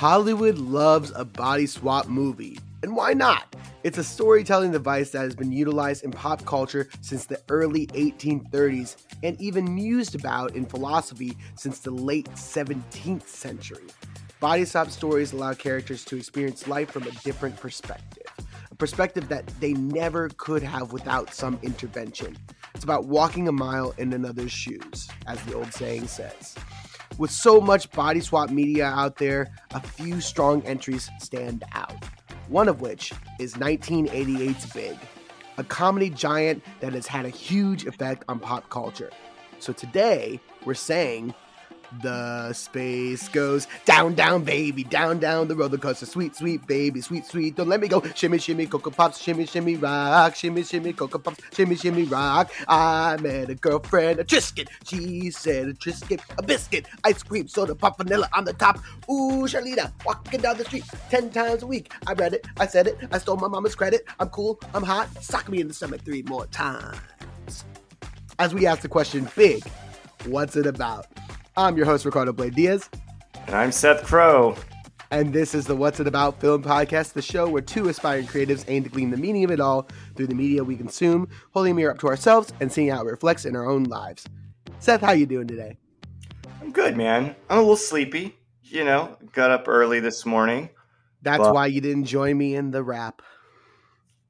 Hollywood loves a body swap movie. And why not? It's a storytelling device that has been utilized in pop culture since the early 1830s and even mused about in philosophy since the late 17th century. Body swap stories allow characters to experience life from a different perspective, a perspective that they never could have without some intervention. It's about walking a mile in another's shoes, as the old saying says. With so much body swap media out there, a few strong entries stand out. One of which is 1988's Big, a comedy giant that has had a huge effect on pop culture. So today, we're saying the space goes down, down, baby, down, down the roller coaster. Sweet, sweet, baby, sweet, sweet. Don't let me go. Shimmy, shimmy, cocoa pops, shimmy, shimmy, rock. Shimmy, shimmy, cocoa pops, shimmy, shimmy, rock. I met a girlfriend, a Triscuit. She said a Triscuit, a biscuit, ice cream, soda, pop, vanilla on the top. Ooh, Charlita, walking down the street ten times a week. I read it, I said it, I stole my mama's credit. I'm cool, I'm hot. Sock me in the stomach three more times. As we ask the question, big, what's it about? I'm your host, Ricardo Blayde Diaz. And I'm Seth Crowe. And this is the What's It About Film Podcast, the show where two aspiring creatives aim to glean the meaning of it all through the media we consume, holding a mirror up to ourselves and seeing how it reflects in our own lives. Seth, how you doing today? I'm good, man. I'm a little sleepy. You know, got up early this morning. That's well, why you didn't join me in the rap.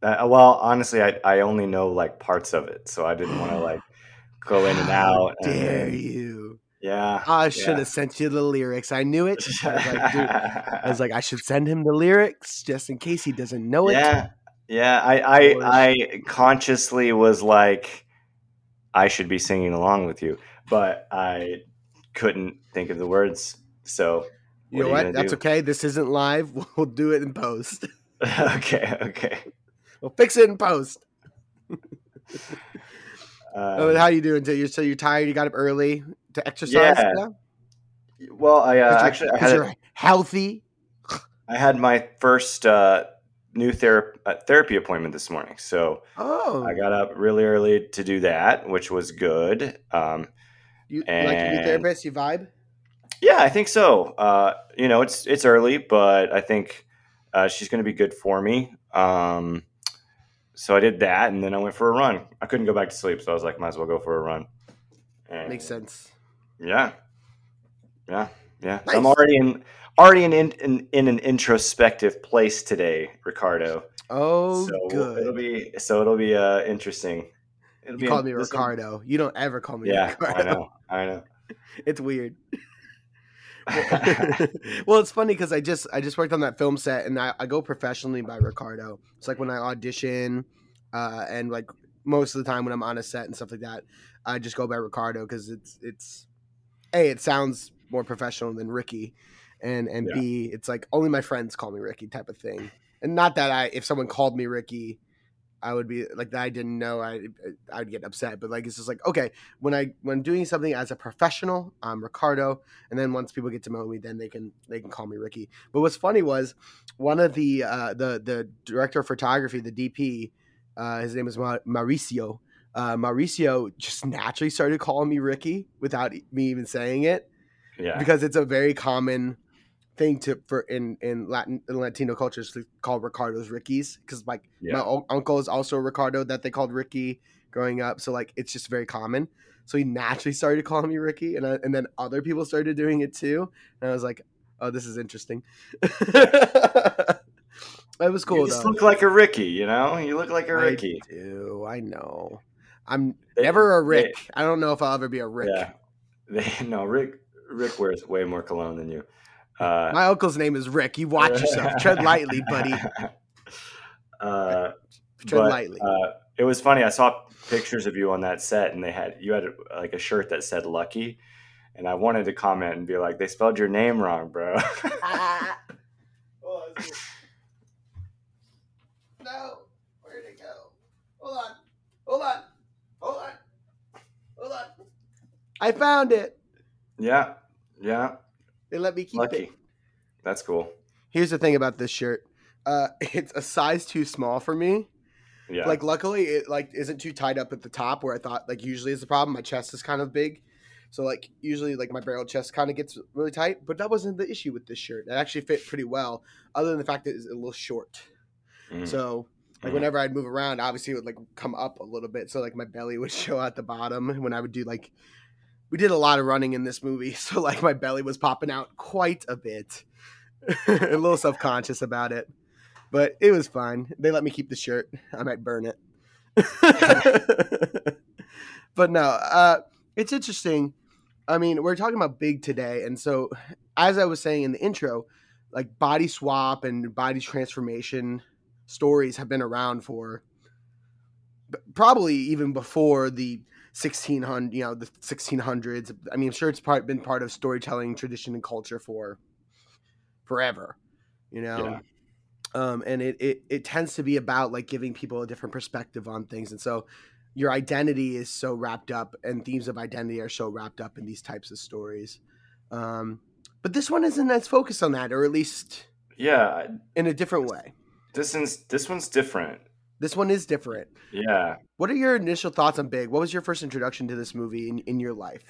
Uh, well, honestly, I, I only know like parts of it, so I didn't want to like go in and out. How dare and, you? Yeah. I should yeah. have sent you the lyrics. I knew it. I was, like, I was, like, I should send him the lyrics just in case he doesn't know it. Yeah. Yeah. I, I, I consciously was like, I should be singing along with you, but I couldn't think of the words. So, you know you what? That's do? okay. This isn't live. We'll do it in post. okay. Okay. We'll fix it in post. Um, how you doing? So you're so you're tired? You got up early to exercise? Yeah. Now? Well, I uh, actually I had you're healthy. I had my first uh, new ther- uh, therapy appointment this morning, so oh. I got up really early to do that, which was good. Um, you and, like your new therapist? You vibe? Yeah, I think so. Uh, you know, it's it's early, but I think uh, she's going to be good for me. Um, so I did that, and then I went for a run. I couldn't go back to sleep, so I was like, might as well go for a run. And Makes sense. Yeah, yeah, yeah. Nice. I'm already in already in, in in an introspective place today, Ricardo. Oh, so good. It'll be so it'll be uh, interesting. It'll you be call me Ricardo. You don't ever call me. Yeah, Ricardo. I know. I know. it's weird. well, it's funny because I just I just worked on that film set, and I, I go professionally by Ricardo. It's like when I audition, uh, and like most of the time when I'm on a set and stuff like that, I just go by Ricardo because it's it's a it sounds more professional than Ricky, and and yeah. b it's like only my friends call me Ricky type of thing, and not that I if someone called me Ricky, I would be like that. I didn't know I I'd get upset, but like it's just like okay when I when I'm doing something as a professional, I'm Ricardo, and then once people get to know me, then they can they can call me Ricky. But what's funny was one of the uh, the the director of photography, the DP, uh, his name is Mauricio. Uh, Mauricio just naturally started calling me Ricky without me even saying it, yeah, because it's a very common thing to for in in Latin in Latino cultures to call Ricardo's Rickies because like yeah. my o- uncle is also Ricardo that they called Ricky growing up, so like it's just very common. So he naturally started calling me Ricky, and I, and then other people started doing it too, and I was like, oh, this is interesting. it was cool. You just though. look like a Ricky, you know. You look like a Ricky. I do. I know. I'm they, never a Rick. They, I don't know if I'll ever be a Rick. Yeah. They, no, Rick. Rick wears way more cologne than you. Uh, My uncle's name is Rick. You watch yourself. Tread lightly, buddy. Uh, Tread but, lightly. Uh, it was funny. I saw pictures of you on that set, and they had you had like a shirt that said "Lucky," and I wanted to comment and be like, "They spelled your name wrong, bro." no, where'd it go? Hold on, hold on, hold on, hold on. I found it. Yeah, yeah. They let me keep Lucky. it. That's cool. Here's the thing about this shirt. Uh, it's a size too small for me. Yeah. Like luckily it like isn't too tied up at the top where I thought like usually is the problem. My chest is kind of big. So like usually like my barrel chest kind of gets really tight, but that wasn't the issue with this shirt. It actually fit pretty well, other than the fact that it's a little short. Mm. So like Mhm. whenever I'd move around, obviously it would like come up a little bit, so like my belly would show at the bottom when I would do like. We did a lot of running in this movie, so like my belly was popping out quite a bit. a little self conscious about it, but it was fine. They let me keep the shirt. I might burn it. but no, uh, it's interesting. I mean, we're talking about big today, and so as I was saying in the intro, like body swap and body transformation stories have been around for probably even before the 1600 you know the 1600s i mean i'm sure it's part, been part of storytelling tradition and culture for forever you know? Yeah. um and it, it it tends to be about like giving people a different perspective on things. And so your identity is so wrapped up and themes of identity are so wrapped up in these types of stories. Um but this one isn't as focused on that or at least Yeah, in a different way. this one's this one's different. This one is different Yeah. what are your initial thoughts on big what was your first introduction to this movie in, in your life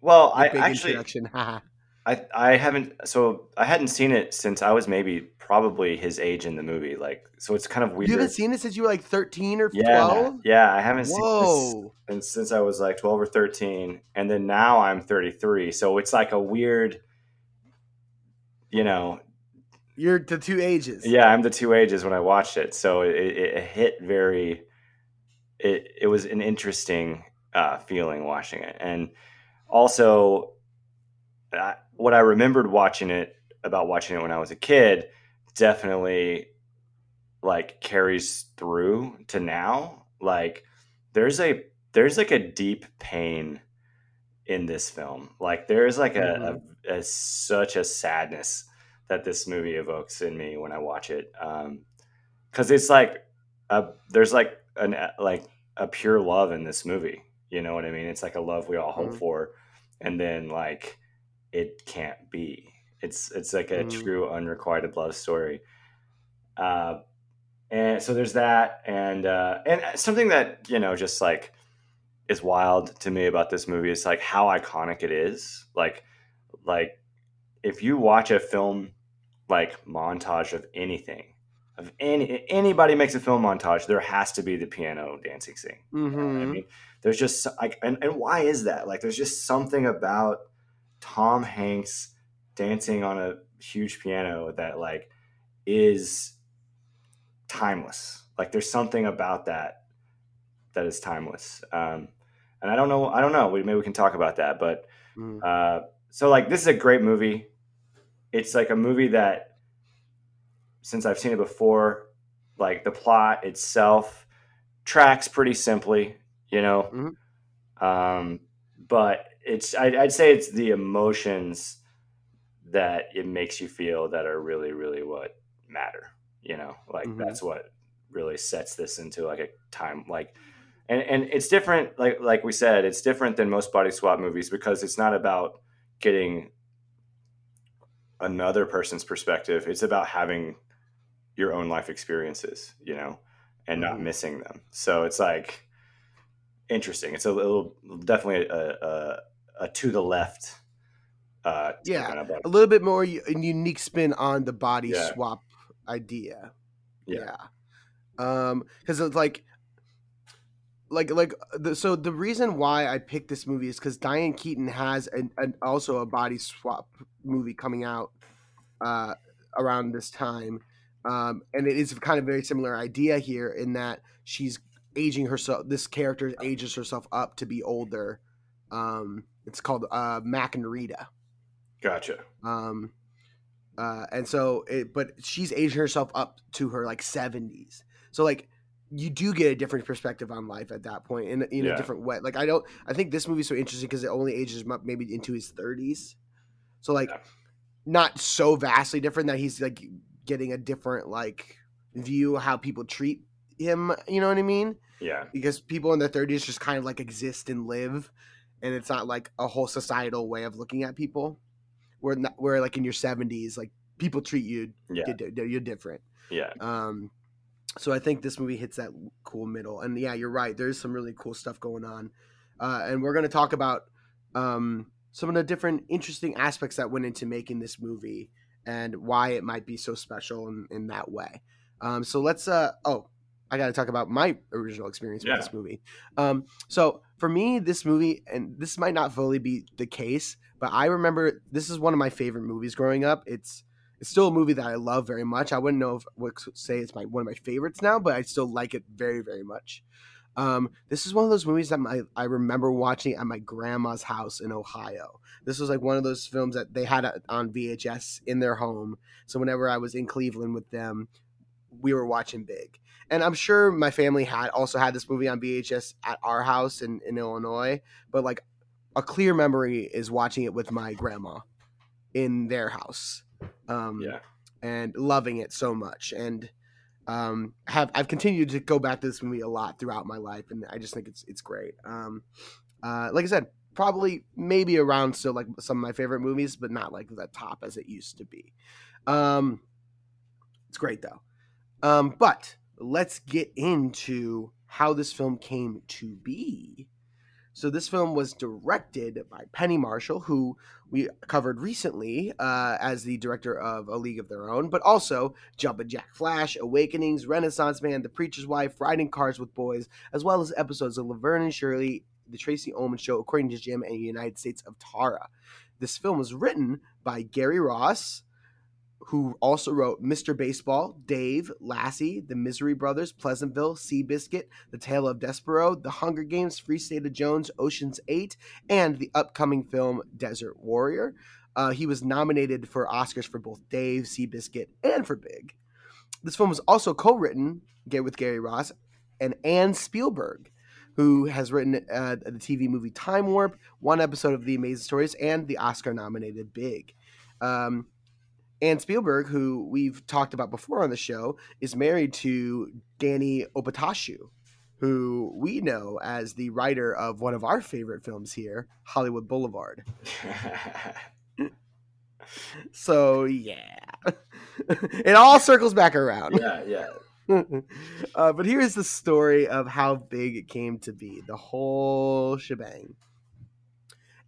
Well, Your I big actually introduction. I I haven't so I hadn't seen it since I was maybe probably his age in the movie. Like so it's kind of weird. you haven't seen it since you were like 13 or yeah, 12 yeah, yeah I haven't seen this whoa since, since I was like 12 or 13 and then now I'm 33. So it's like a weird you know, you're the two ages yeah, I'm the two ages when I watched it. So it, it, it hit very it it was an interesting uh, feeling watching it. And also I, what I remembered watching it about watching it when I was a kid definitely like carries through to now. Like there's a there's like a deep pain in this film. Like there's like a, a, a such a sadness that this movie evokes in me when I watch it. Um, cause it's like, a, there's like an, like a pure love in this movie. You know what I mean? It's like a love we all hope Mhm. for. And then like, it can't be, it's, it's like a Mhm. true unrequited love story. Uh, and so there's that. And, uh, and something that, you know, just like, is wild to me about this movie is like how iconic it is. Like, like if you watch a film like montage of anything, of any anybody makes a film montage, there has to be the piano dancing scene. You know I Mhm. mean, there's just like, and, and why is that? Like, there's just something about Tom Hanks dancing on a huge piano that like is timeless. Like, there's something about that that is timeless. Um, and I don't know, I don't know. We, maybe we can talk about that, but Mm. uh, so like this is a great movie. It's like a movie that since I've seen it before, like the plot itself tracks pretty simply, you know. Mhm. Um, but it's I'd, I'd say it's the emotions that it makes you feel that are really really what matter. You know, like Mhm. that's what really sets this into like a time like and and it's different like like we said it's different than most body swap movies because it's not about getting another person's perspective it's about having your own life experiences you know and not Mhm. missing them so it's like interesting it's a little definitely a a, a to the left uh Yeah, on about- a little bit more unique spin on the body Yeah. swap idea. Yeah. Yeah. Um, because it's like, like, like, the, so the reason why I picked this movie is because Diane Keaton has an, an also a body swap movie coming out uh, around this time, um, and it is kind of very similar idea here in that she's aging herself. This character ages herself up to be older. Um, it's called uh, Mack and Rita. gotcha Um, uh, and so, it, but she's aging herself up to her like 70s. So, like, you do get a different perspective on life at that point in, in Yeah. a different way. Like, I don't, I think this movie's so interesting because it only ages him up maybe into his 30s. So, like, Yeah. not so vastly different that he's like getting a different, like, view how people treat him. You know what I mean? yeah because people in their 30s just kind of like exist and live and it's not like a whole societal way of looking at people where not, where like in your 70s like people treat you yeah di- you're different yeah um so i think this movie hits that cool middle and yeah you're right there's some really cool stuff going on uh and we're going to talk about um, some of the different interesting aspects that went into making this movie and why it might be so special in, in that way. Um, so let's. Uh, oh, I got to talk about my original experience with Yeah. this movie. Um, so for me, this movie, and this might not fully be the case, but I remember this is one of my favorite movies growing up. It's it's still a movie that I love very much. I wouldn't know if would say it's my one of my favorites now, but I still like it very very much. Um, this is one of those movies that my, I remember watching at my grandma's house in Ohio. This was like one of those films that they had on VHS in their home. So whenever I was in Cleveland with them, we were watching Big. And I'm sure my family had also had this movie on VHS at our house in, in Illinois. But like a clear memory is watching it with my grandma in their house. Um, Yeah. and loving it so much. And um, have I've continued to go back to this movie a lot throughout my life, and I just think it's it's great. Um, uh, like I said, probably maybe around still like some of my favorite movies, but not like the top as it used to be. Um, it's great though. Um, but let's get into how this film came to be. So this film was directed by Penny Marshall, who we covered recently uh, as the director of A League of Their Own, but also Jumpin' Jack Flash, Awakenings, Renaissance Man, The Preacher's Wife, Riding Cars with Boys, as well as episodes of Laverne and Shirley, The Tracey Ullman Show, According to Jim, and United States of Tara. This film was written by Gary Ross, who also wrote Mr. Baseball, Dave, Lassie, The Misery Brothers, Pleasantville, Seabiscuit, The Tale of Despereaux, The Hunger Games, Free State of Jones, Ocean's 8, and the upcoming film Desert Warrior. Uh, he was nominated for Oscars for both Dave, Seabiscuit, and for Big. This film was also co-written again with Gary Ross and Anne Spielberg, who has written uh, the TV movie Time Warp, one episode of The Amazing Stories, and the Oscar-nominated Big. Um, Anne Spielberg, who we've talked about before on the show, is married to Danny Opatoshu, who we know as the writer of one of our favorite films here, Hollywood Boulevard. So yeah, it all circles back around. yeah, yeah. uh, but here's the story of how big it came to be the whole shebang.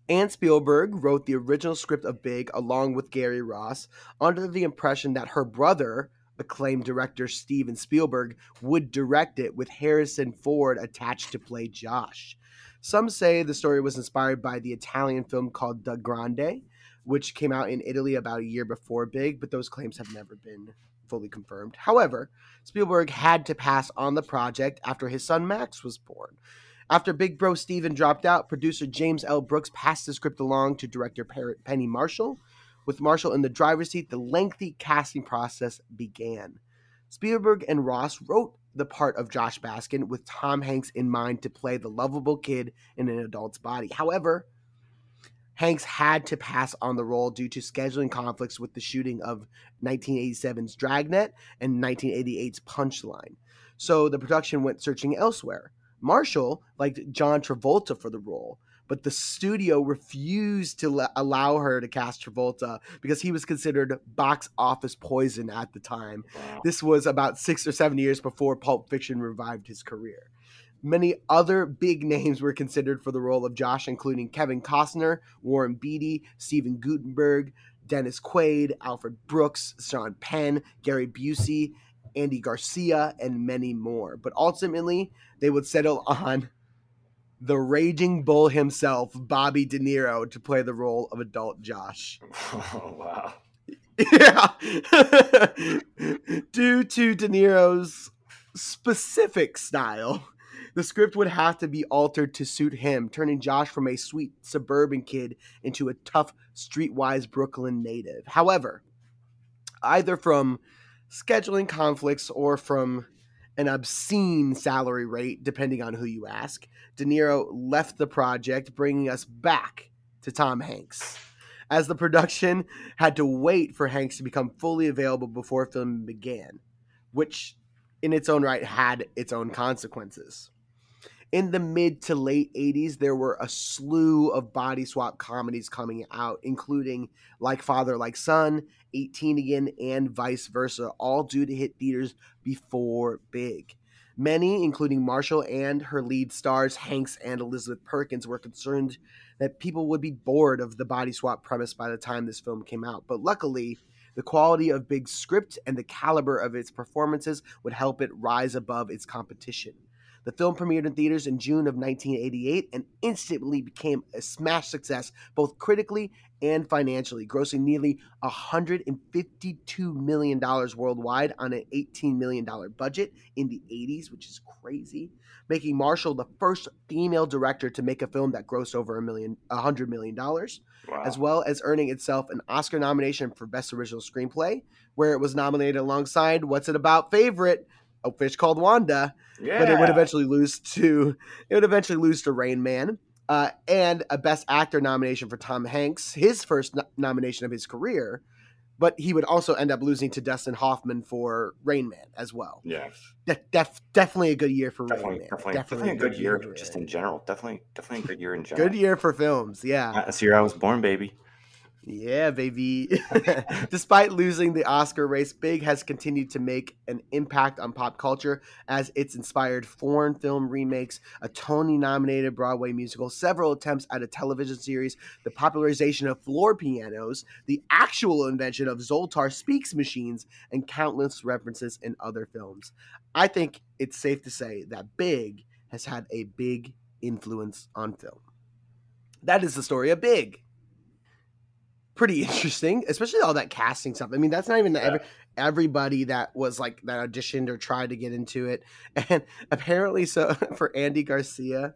Anne Spielberg wrote the original script of Big along with Gary Ross under the impression that her brother, acclaimed director Steven Spielberg, would direct it with Harrison Ford attached to play Josh. Some say the story was inspired by the Italian film called Da Grande, which came out in Italy about a year before Big, but those claims have never been fully confirmed. However, Spielberg had to pass on the project after his son Max was born. After Big Bro Steven dropped out, producer James L. Brooks passed the script along to director Penny Marshall. With Marshall in the driver's seat, the lengthy casting process began. Spielberg and Ross wrote the part of Josh Baskin with Tom Hanks in mind to play the lovable kid in an adult's body. However, Hanks had to pass on the role due to scheduling conflicts with the shooting of 1987's Dragnet and 1988's Punchline. So the production went searching elsewhere. Marshall liked John Travolta for the role, but the studio refused to le- allow her to cast Travolta because he was considered box office poison at the time. Wow. This was about six or seven years before Pulp Fiction revived his career. Many other big names were considered for the role of Josh, including Kevin Costner, Warren Beatty, Stephen Guttenberg, Dennis Quaid, Alfred Brooks, Sean Penn, Gary Busey, Andy Garcia, and many more. But ultimately, they would settle on the raging bull himself, Bobby De Niro, to play the role of adult Josh. Oh, wow. Yeah. Due to De Niro's specific style, the script would have to be altered to suit him, turning Josh from a sweet suburban kid into a tough, streetwise Brooklyn native. However, either from scheduling conflicts or from an obscene salary rate, depending on who you ask, De Niro left the project, bringing us back to Tom Hanks. As the production had to wait for Hanks to become fully available before filming began, which in its own right had its own consequences. In the mid to late 80s, there were a slew of body swap comedies coming out, including Like Father, Like Son, 18 Again, and vice versa, all due to hit theaters before Big. Many, including Marshall and her lead stars, Hanks and Elizabeth Perkins, were concerned that people would be bored of the body swap premise by the time this film came out. But luckily, the quality of Big's script and the caliber of its performances would help it rise above its competition. The film premiered in theaters in June of 1988 and instantly became a smash success, both critically and financially, grossing nearly $152 million worldwide on an $18 million budget in the 80s, which is crazy, making Marshall the first female director to make a film that grossed over a million, $100 million, wow. as well as earning itself an Oscar nomination for Best Original Screenplay, where it was nominated alongside What's It About favorite a fish called Wanda, yeah. but it would eventually lose to it would eventually lose to Rain Man. Uh, and a Best Actor nomination for Tom Hanks, his first no- nomination of his career, but he would also end up losing to Dustin Hoffman for Rain Man as well. Yeah, De- def- definitely a good year for definitely, Rain Man. Definitely, definitely, definitely a good year, year just in general. Definitely, definitely a good year in general. good year for films. Yeah, that's the year I was born, baby. Yeah, baby. Despite losing the Oscar race, Big has continued to make an impact on pop culture as it's inspired foreign film remakes, a Tony nominated Broadway musical, several attempts at a television series, the popularization of floor pianos, the actual invention of Zoltar speaks machines, and countless references in other films. I think it's safe to say that Big has had a big influence on film. That is the story of Big pretty interesting, especially all that casting stuff. I mean, that's not even yeah. every, everybody that was like that auditioned or tried to get into it. And apparently, so for Andy Garcia,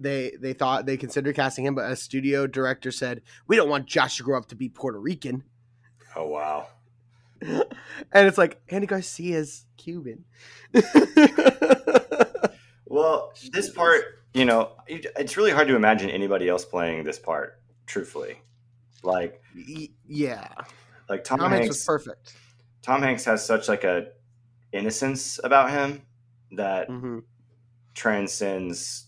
they they thought they considered casting him, but a studio director said, "We don't want Josh to grow up to be Puerto Rican." Oh wow! and it's like Andy Garcia's Cuban. well, this part, you know, it's really hard to imagine anybody else playing this part. Truthfully, like, yeah, like Tom, Tom Hanks, was perfect. Tom Hanks has such like a innocence about him that mm-hmm. transcends.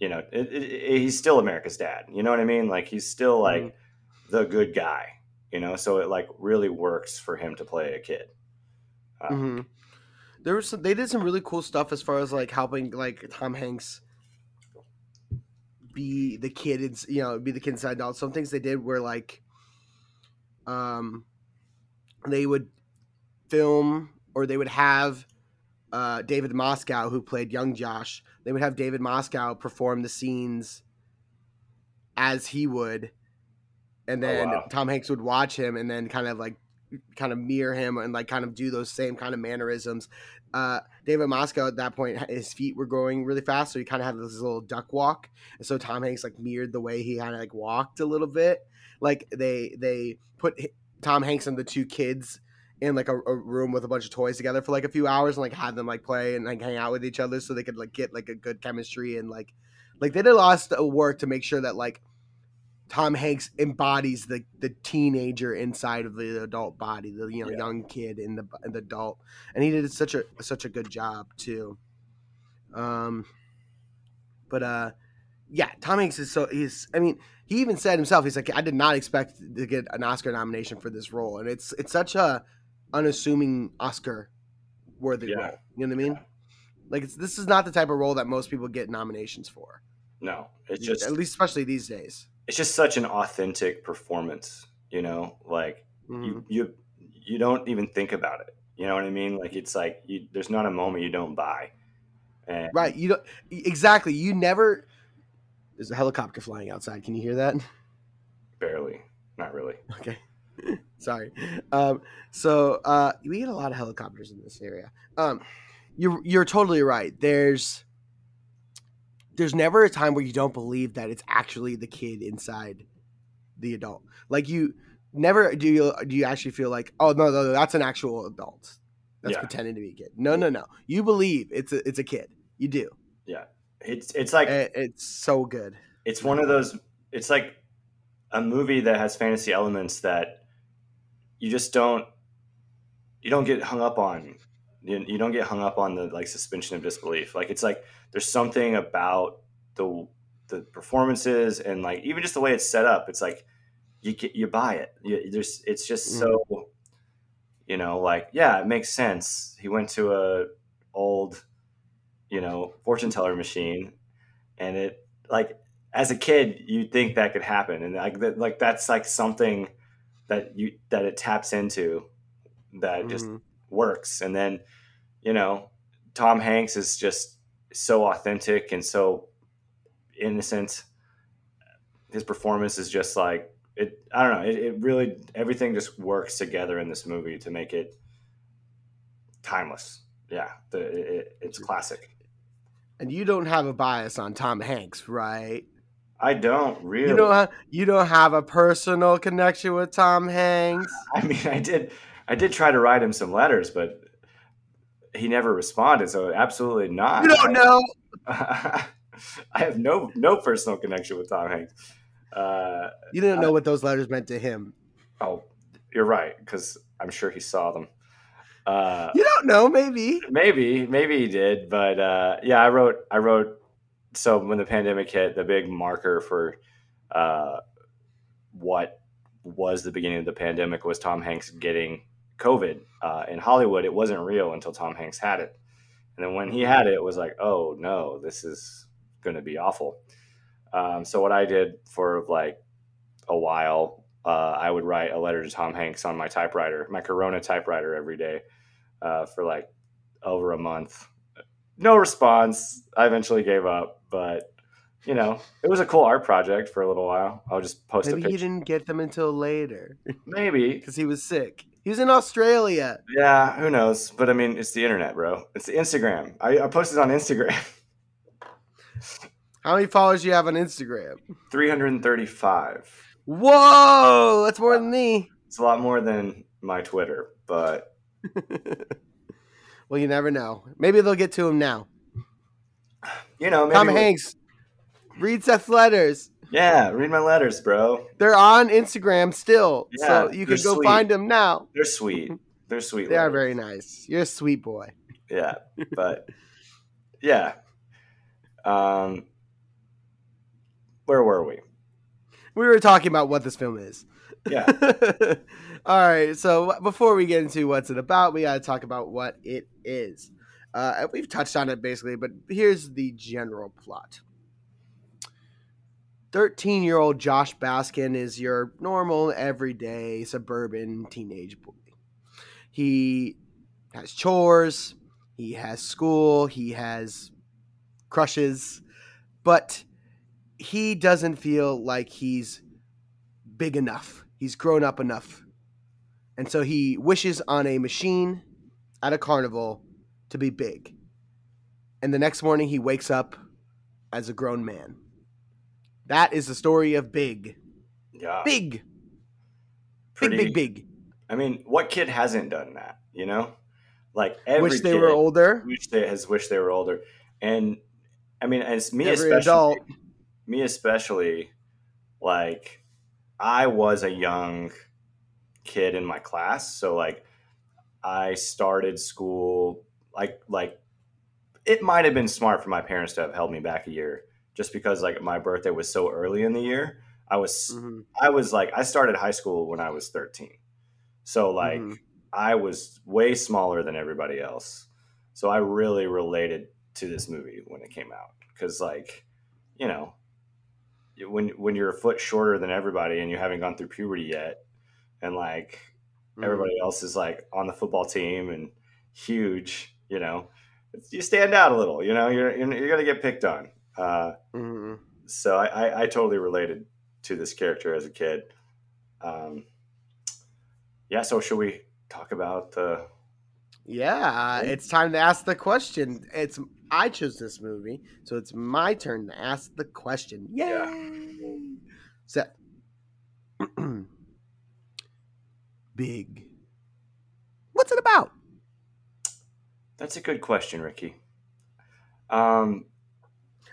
You know, it, it, it, he's still America's dad. You know what I mean? Like he's still like mm-hmm. the good guy. You know, so it like really works for him to play a kid. Um, mm-hmm. There was some, they did some really cool stuff as far as like helping like Tom Hanks be the kid you know be the kid inside out some things they did were like um they would film or they would have uh, David Moscow, who played young Josh, they would have David Moscow perform the scenes as he would, and oh, then oh, wow. Tom Hanks would watch him and then kind of like kind of mirror him and like kind of do those same kind of mannerisms uh, David Moscow at that point, his feet were going really fast, so he kind of had this little duck walk, and so Tom Hanks like mirrored the way he kind of like walked a little bit. Like they they put Tom Hanks and the two kids in like a, a, room with a bunch of toys together for like a few hours and like had them like play and like hang out with each other so they could like get like a good chemistry and like like they did a lot of work to make sure that like Tom Hanks embodies the the teenager inside of the adult body, the you know yeah. young kid in the in the adult, and he did such a such a good job too. Um, but uh, yeah, Tom Hanks is so he's. I mean, he even said himself, he's like, I did not expect to get an Oscar nomination for this role, and it's it's such a unassuming Oscar worthy yeah. role. You know what I mean? Yeah. Like it's this is not the type of role that most people get nominations for. No, it's just at least especially these days it's just such an authentic performance you know like mm-hmm. you you you don't even think about it you know what i mean? Like it's like you, there's not a moment you don't buy. And right you don't exactly you never there's a helicopter flying outside can you hear that? Barely not really. Okay sorry um so uh we get a lot of helicopters in this area. Um you're you're totally right there's there's never a time where you don't believe that it's actually the kid inside the adult. Like you never do you do you actually feel like oh no no, no that's an actual adult that's yeah. pretending to be a kid. No no no, you believe it's a it's a kid. You do. Yeah, it's it's like it, it's so good. It's one of those. It's like a movie that has fantasy elements that you just don't you don't get hung up on you, you don't get hung up on the like suspension of disbelief like it's like there's something about the the performances and like even just the way it's set up it's like you get you buy it you, there's it's just mm. so you know like yeah it makes sense he went to a old you know fortune teller machine and it like as a kid, you'd think that could happen, and like that, like that's like something that you that it taps into that just Mhm. works. And then, you know, Tom Hanks is just so authentic and so innocent. His performance is just like it. I don't know. It, it really everything just works together in this movie to make it timeless. Yeah, the, it, it's classic. And you don't have a bias on Tom Hanks, right? I don't really. You don't have, you don't have a personal connection with Tom Hanks. I mean, I did. I did try to write him some letters, but he never responded. So absolutely not. You don't know. I have no no personal connection with Tom Hanks. Uh, You didn't know what those letters meant to him. oh, you're right because I'm sure he saw them. Uh, You don't know, maybe. maybe, maybe he did, but uh, yeah, I wrote. I wrote. So when the pandemic hit, the big marker for uh, what was the beginning of the pandemic was Tom Hanks getting COVID uh, in Hollywood. It wasn't real until Tom Hanks had it, and then when he had it, it was like, oh no, this is going to be awful. Um, so what I did for like a while, uh, I would write a letter to Tom Hanks on my typewriter, my Corona typewriter, every day uh, for like over a month. No response. I eventually gave up, but you know, it was a cool art project for a little while. I'll just post Maybe a he picture. didn't get them until later Maybe. because he was sick. He was in Australia. Yeah, who knows? But I mean, it's the internet, bro. It's the Instagram. I, I posted on Instagram. How many followers do you have on Instagram? 335. Whoa, that's more than me. It's a lot more than my Twitter, but Well, you never know. Maybe they'll get to him now. you know, maybe Tom we- Hanks, read Seth's letters. Yeah, read my letters, bro. They're on Instagram still, so you can go sweet. find them now. They're sweet. They're sweet. They are very nice. You're a sweet boy. yeah but yeah um where were we We were talking about what this film is. yeah All right. So before we get into what's it about, we got to talk about what it is. Uh, we've touched on it basically, but here's the general plot. 13 year old Josh Baskin is your normal, everyday, suburban teenage boy. He has chores, he has school, he has crushes, but he doesn't feel like he's big enough. He's grown up enough. And so he wishes on a machine at a carnival to be big. And the next morning he wakes up as a grown man. That is the story of Big. yeah Big. pretty, Big, big, big. i mean what kid hasn't done that you know like every Wish they kid were older. wish they has wished they were older and i mean as me Every especially adult. me especially like i was a young kid in my class so like i started school like like it might have been smart for my parents to have held me back a year just because like my birthday was so early in the year i was Mhm, i was like i started high school when i was 13 so like mhm. I was way smaller than everybody else. So I really related to this movie when it came out cuz like, you know, when when you're a foot shorter than everybody and you haven't gone through puberty yet and like Mhm. everybody else is like on the football team and huge, you know, you stand out a little, you know, you're you're, you're going to get picked on. Uh Mhm. so I, I, I totally related to this character as a kid. Um, yeah. So should we talk about the? Yeah, it's time to ask the question. It's I chose this movie, so it's my turn to ask the question. Yay! Yeah. Seth. Big. What's it about? That's a good question, Ricky. Um,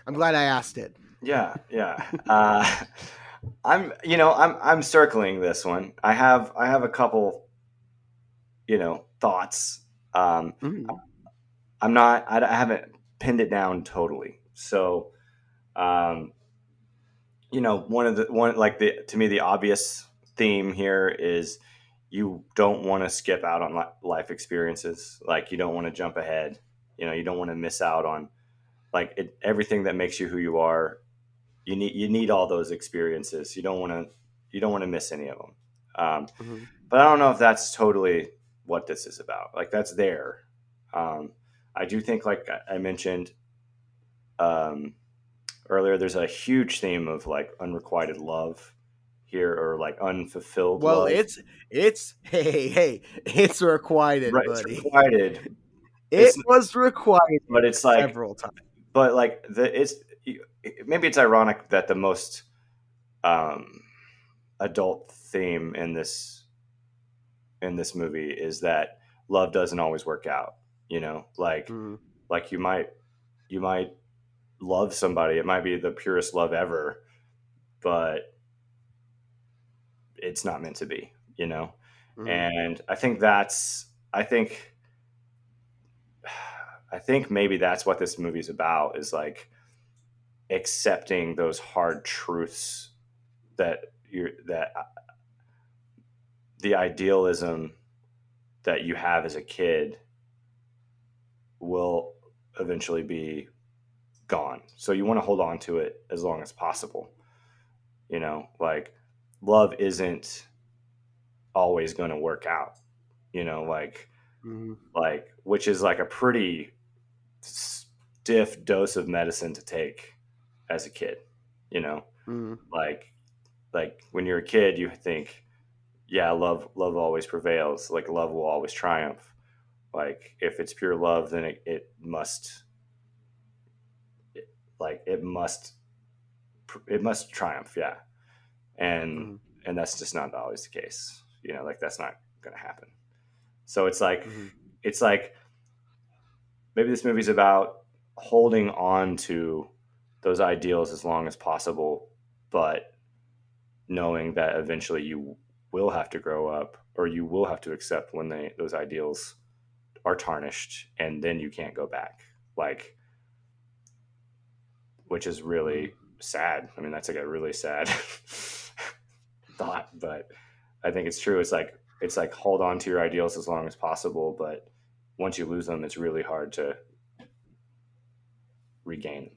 I'm glad I asked it. yeah, yeah. Uh, I'm, you know, I'm, I'm circling this one. I have, I have a couple, you know, thoughts. Um, Mm. I'm not. I, I haven't pinned it down totally. So, um, you know, one of the one like the to me the obvious theme here is you don't want to skip out on life experiences. Like you don't want to jump ahead. You know, you don't want to miss out on like it, everything that makes you who you are you need you need all those experiences. You don't want to you don't want to miss any of them. Um, Mhm. but I don't know if that's totally what this is about. Like that's there. Um, I do think, like I- mentioned um, earlier, there's a huge theme of like unrequited love here, or like unfulfilled. Well, love. it's it's hey hey it's requited, right, it's requited, It it's- was required but it's like several times. But like the it's maybe it's ironic that the most um adult theme in this in this movie is that love doesn't always work out you know like Mhm. like you might you might love somebody it might be the purest love ever but it's not meant to be you know Mhm. and i think that's i think i think maybe that's what this movie's about is like accepting those hard truths that you're that uh, the idealism that you have as a kid will eventually be gone. So you want to hold on to it as long as possible you know? Like love isn't always going to work out you know? Like Mhm. like which is like a pretty stiff dose of medicine to take as a kid you know Mhm. like like when you're a kid you think yeah love love always prevails like love will always triumph like if it's pure love then it, it must it, like it must it must triumph yeah and Mhm. and that's just not always the case you know like that's not gonna happen so it's like Mhm. it's like maybe this movie's about holding on to those ideals as long as possible, but knowing that eventually you will have to grow up or you will have to accept when they those ideals are tarnished and then you can't go back. Like which is really mm-hmm. sad. I mean, that's like a really sad thought, but I think it's true. It's like it's like hold on to your ideals as long as possible, but once you lose them, it's really hard to regain.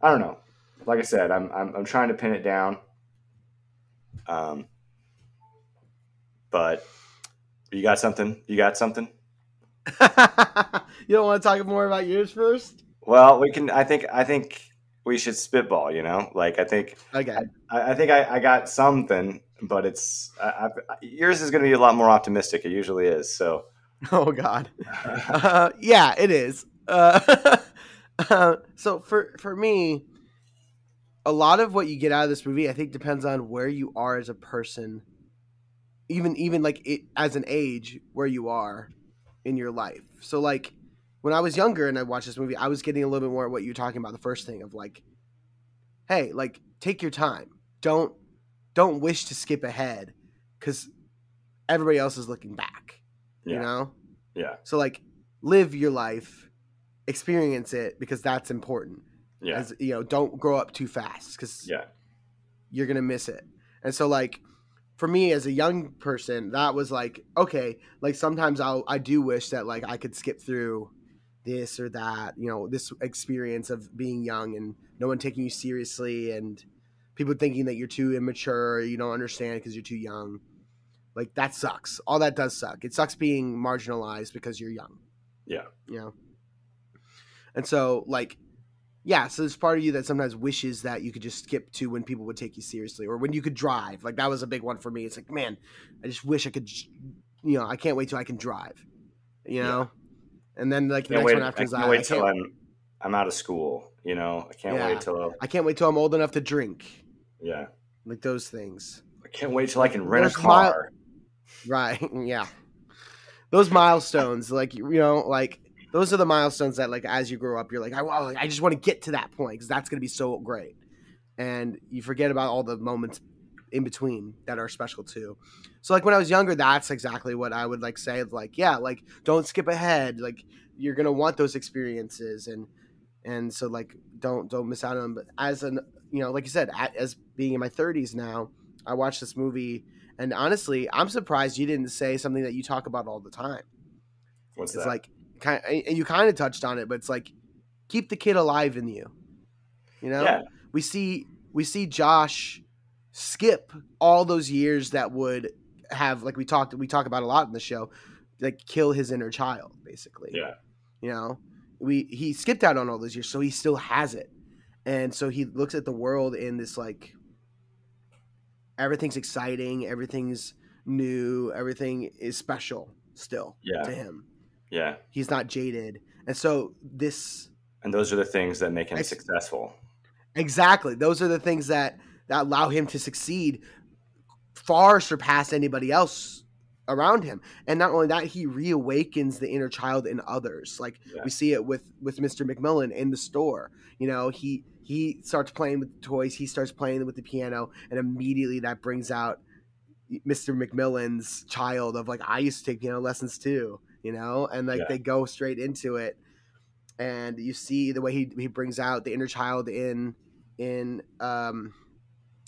I don't know. Like I said, I'm I'm, I'm trying to pin it down. Um, but you got something? You got something? you don't want to talk more about yours first? Well, we can. I think. I think we should spitball. You know, like I think. Okay. I, I think I, I got something, but it's I, I, yours is going to be a lot more optimistic. It usually is. So. Oh God. Uh, yeah, it is. Uh, uh, so for for me, a lot of what you get out of this movie, I think, depends on where you are as a person. Even even like it, as an age where you are in your life. So like when I was younger and I watched this movie, I was getting a little bit more what you're talking about. The first thing of like, hey, like take your time. Don't don't wish to skip ahead because everybody else is looking back you know Yeah. so like live your life experience it because that's important Yeah. as you know don't grow up too fast because Yeah. you're gonna miss it and so like for me as a young person that was like okay like sometimes i'll i do wish that like i could skip through this or that you know this experience of being young and no one taking you seriously and people thinking that you're too immature or you don't understand because you're too young like that sucks all that does suck it sucks being marginalized because you're young Yeah. you know and so like yeah so there's part of you that sometimes wishes that you could just skip to when people would take you seriously or when you could drive like that was a big one for me it's like man i just wish i could you know i can't wait till i can drive you know and then like the next wait, one after I can't I, wait I, till can't, I'm I'm out of school. You know, I can't Yeah. wait till I can't wait till i'm old enough to drink yeah. like those things I can't wait till I can rent a There's car. Right. Yeah. Those milestones, like you know, like those are the milestones that, like, as you grow up, you're like, I, I just want to get to that point because that's going to be so great, and you forget about all the moments in between that are special too. So, like when I was younger, that's exactly what I would like say. Like, yeah, like don't skip ahead. Like you're gonna want those experiences, and and so like don't don't miss out on them. But as an you know, like you said, a- as being in my 30s now, I watched this movie and honestly, I'm surprised you didn't say something that you talk about all the time. What's It's that? like, kind and you kind of touched on it, but it's like, keep the kid alive in you. You know, yeah. we see we see Josh skip all those years that would have like we talked we talk about a lot in the show like kill his inner child basically Yeah. you know we he skipped out on all those years so he still has it and so he looks at the world in this like everything's exciting everything's new everything is special still Yeah. to him Yeah. he's not jaded and so this And those are the things that make him Ex- successful. exactly those are the things that that allow him to succeed far surpass anybody else around him. And not only that he reawakens the inner child in others. Like Yeah. we see it with with mr mcmillan in the store. You know he he starts playing with toys he starts playing with the piano and immediately that brings out mr mcmillan's child of like i used to take piano lessons too you know? And like Yeah. they go straight into it. And you see the way he, he brings out the inner child in in um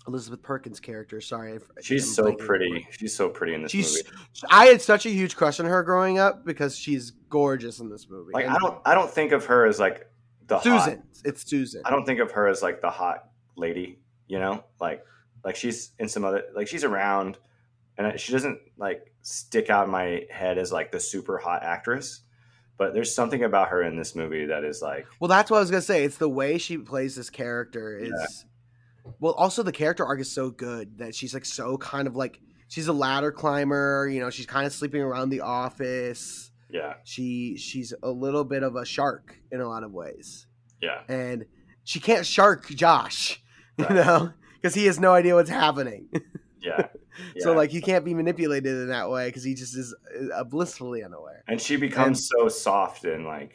elizabeth perkins character sorry She's so pretty. her. She's so pretty in this she's movie. i had such a huge crush on her growing up because she's gorgeous in this movie Like And I don't I don't think of her as like the hot- susan it's susan I don't think of her as like the hot lady, you know? Like like she's in some other like she's around and she doesn't like stick out in my head as like the super hot actress. But there's something about her in this movie that is like Well, that's what I was gonna say. It's the way she plays this character is. Yeah. Well, also the character arc is so good that she's like so kind of like she's a ladder climber. You know, she's kind of sleeping around the office. yeah, She she's a little bit of a shark in a lot of ways, yeah. and she can't shark Josh. You know, because he has no idea what's happening. Yeah. So like he can't be manipulated in that way because he just is uh, blissfully unaware. and she becomes so soft and like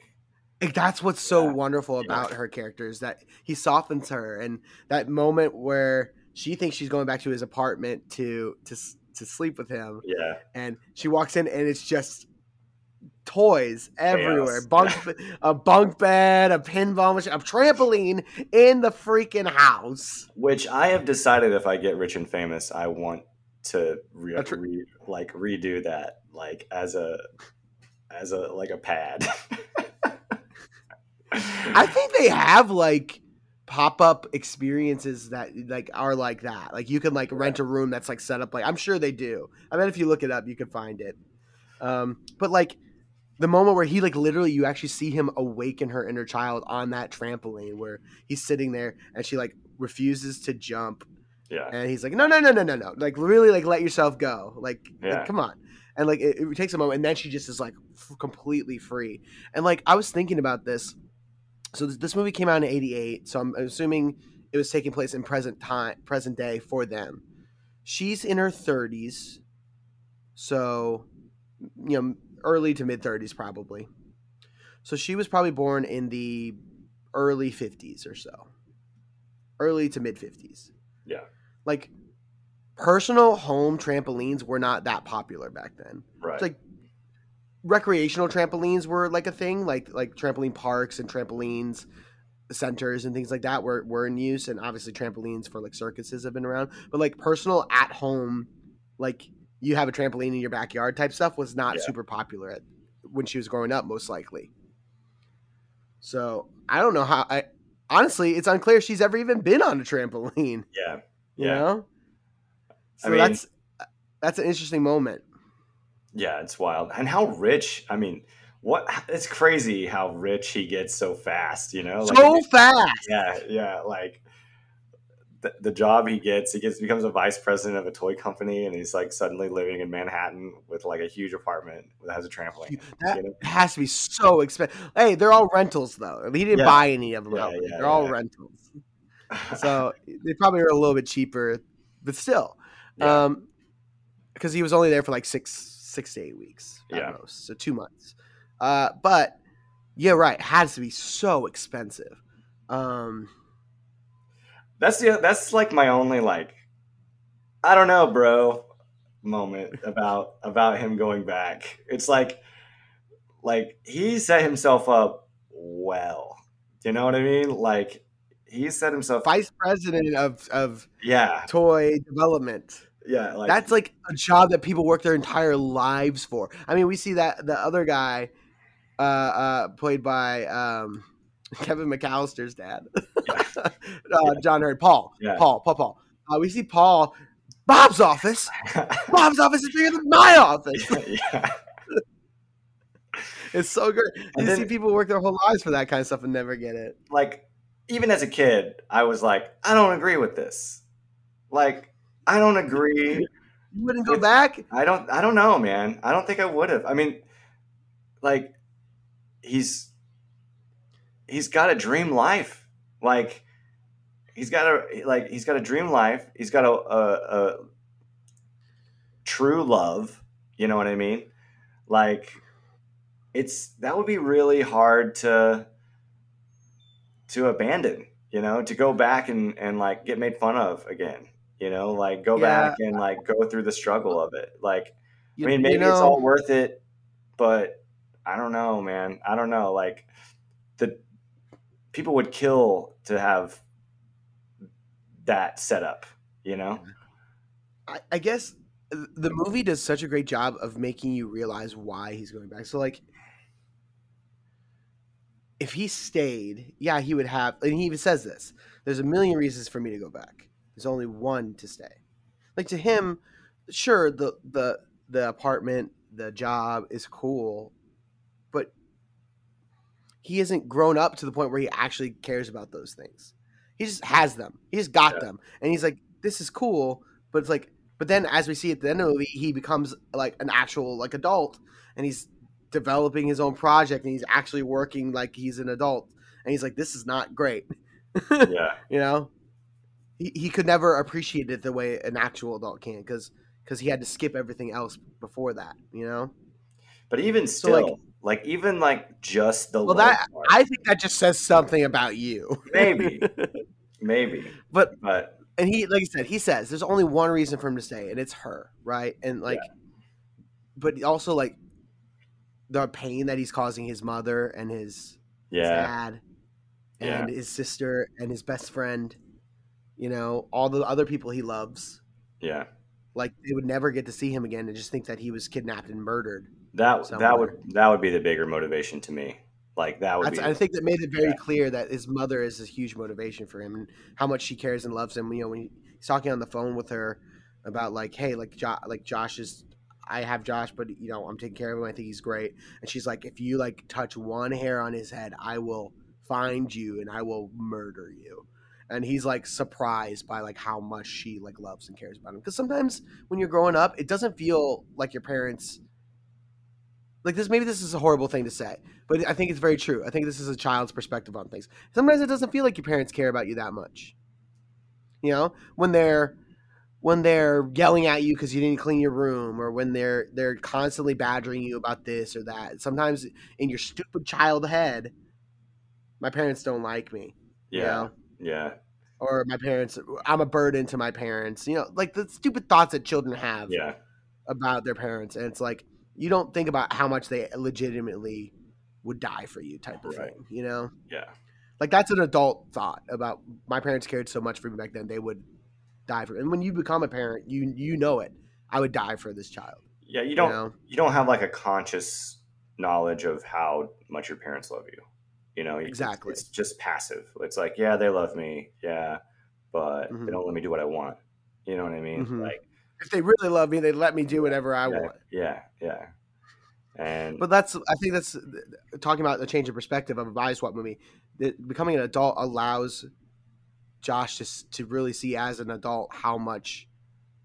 Like, that's what's so Yeah. wonderful Yeah. about her character is that he softens her, and that moment where she thinks she's going back to his apartment to to to sleep with him, yeah, and she walks in and it's just toys everywhere, Chaos. bunk a bunk bed, a pinball machine, a trampoline in the freaking house. which I have decided if I get rich and famous, I want to re- re- like redo that like as a as a like a pad. I think they have like pop up experiences that like are like that. Like you can like rent a room that's like set up like I'm sure they do. I bet if you look it up, you can find it. Um, but like the moment where he like literally you actually see him awaken her inner child on that trampoline where he's sitting there and she like refuses to jump yeah, and he's like no no no no no no like really like let yourself go like, like, Yeah. come on and like it, it takes a moment and then she just is like f- completely free and like i was thinking about this so this, this movie came out in 88 so i'm assuming it was taking place in present time present day for them. She's in her 30s so you know early to mid 30s probably. So she was probably born in the early 50s or so. Early to mid 50s yeah, like personal home trampolines were not that popular back then. right. It's like recreational trampolines were like a thing, like like trampoline parks and trampolines centers and things like that were were in use and obviously trampolines for like circuses have been around, but like personal at home like you have a trampoline in your backyard type stuff was not Yeah. super popular at, when she was growing up most likely. So, I don't know how I honestly, it's unclear she's ever even been on a trampoline. yeah, You Yeah. know? I So mean- that's that's an interesting moment. Yeah. It's wild, and how rich. I mean, what? It's crazy how rich he gets so fast. You know, Like, so fast. yeah, yeah, like. The, the job he gets, he gets becomes a vice president of a toy company, and he's like suddenly living in Manhattan with like a huge apartment that has a trampoline. That you know? has to be so expensive. Hey, they're all rentals though. He didn't Yeah. buy any of them. Yeah, yeah, they're all rentals. So they probably are a little bit cheaper, but still. Yeah. Um because he was only there for like six six to eight weeks at Yeah. most. So two months. Uh but yeah, right. Has to be so expensive. Um That's the that's like my only like I don't know, bro moment about about him going back. It's like like he set himself up well. You know what I mean? Like he set himself vice president of of Yeah. toy development. Yeah, like That's like a job that people work their entire lives for. I mean, we see that the other guy, uh, uh, played by um, Kevin McAllister's dad. uh, John Heard, Paul, Yeah. Paul, Paul, Paul. Uh, we see Paul. Bob's office. Bob's office is bigger than my office. yeah. It's so good. You see people work their whole lives for that kind of stuff and never get it. Like, even as a kid, I was like, I don't agree with this. Like, I don't agree. You wouldn't go back. I don't I don't know, man. I don't think I would have. I mean, like he's he's got a dream life. Like he's got a like he's got a dream life. He's got a a, a true love, you know what I mean? Like it's that would be really hard to to abandon, you know, to go back and and like get made fun of again. You know, like go Yeah. back and like go through the struggle of it. Like You, I mean, you maybe it's all worth it, but I don't know, man. I don't know. Like the people would kill to have that setup, you know? I, I guess the movie does such a great job of making you realize why he's going back. So like if he stayed, yeah, he would have and he even says this. There's a million reasons for me to go back. There's only one to stay. Like to him, sure, the the the apartment, the job is cool, but he hasn't grown up to the point where he actually cares about those things. He just has them. He just got Yeah. them. And he's like, this is cool, but it's like but then as we see at the end of the movie, he becomes like an actual like adult and he's developing his own project and he's actually working like he's an adult. And he's like, This is not great. Yeah. you know? He he could never appreciate it the way an actual adult can because because he had to skip everything else before that, you know? But even So, like- still, like, even like just the Well, that part, I think that just says something about you. maybe, maybe, But but and he like I said, he says there's only one reason for him to stay, and it's her, right? And like, but also like the pain that he's causing his mother and his, his yeah, dad and his sister and his best friend, you know, all the other people he loves. yeah. Like they would never get to see him again and just think that he was kidnapped and murdered. That that would that would be the bigger motivation to me. Like that would That's, be. I think that made it very Yeah. clear that his mother is a huge motivation for him and how much she cares and loves him. You know, when he's talking on the phone with her about like, hey, like, jo- like Josh is, I have Josh, but you know, I'm taking care of him. I think he's great. And she's like, if you like touch one hair on his head, I will find you and I will murder you. And he's like surprised by like how much she like loves and cares about him. Because sometimes when you're growing up, it doesn't feel like your parents. Like this, maybe this is a horrible thing to say, but I think it's very true. I think this is a child's perspective on things. Sometimes it doesn't feel like your parents care about you that much. You know, when they're when they're yelling at you because you didn't clean your room, or when they're they're constantly badgering you about this or that. Sometimes in your stupid child head, my parents don't like me. yeah, You know? Yeah, Or my parents, I'm a burden to my parents. You know, like the stupid thoughts that children have yeah, about their parents, and it's like you don't think about how much they legitimately would die for you, type of Right. thing. You know, yeah, like that's an adult thought about my parents cared so much for me back then they would die for. me. And when you become a parent, you you know it. I would die for this child. yeah. You You don't know? you don't have like a conscious knowledge of how much your parents love you. You know, Exactly. It's just passive. It's like, yeah, they love me, yeah, but Mhm. they don't let me do what I want. You know what I mean? Mhm. Like, If they really love me, they let me do whatever I yeah, want. yeah, yeah. And But that's I think that's talking about the change of perspective of a body swap movie. That becoming an adult allows Josh to to really see as an adult how much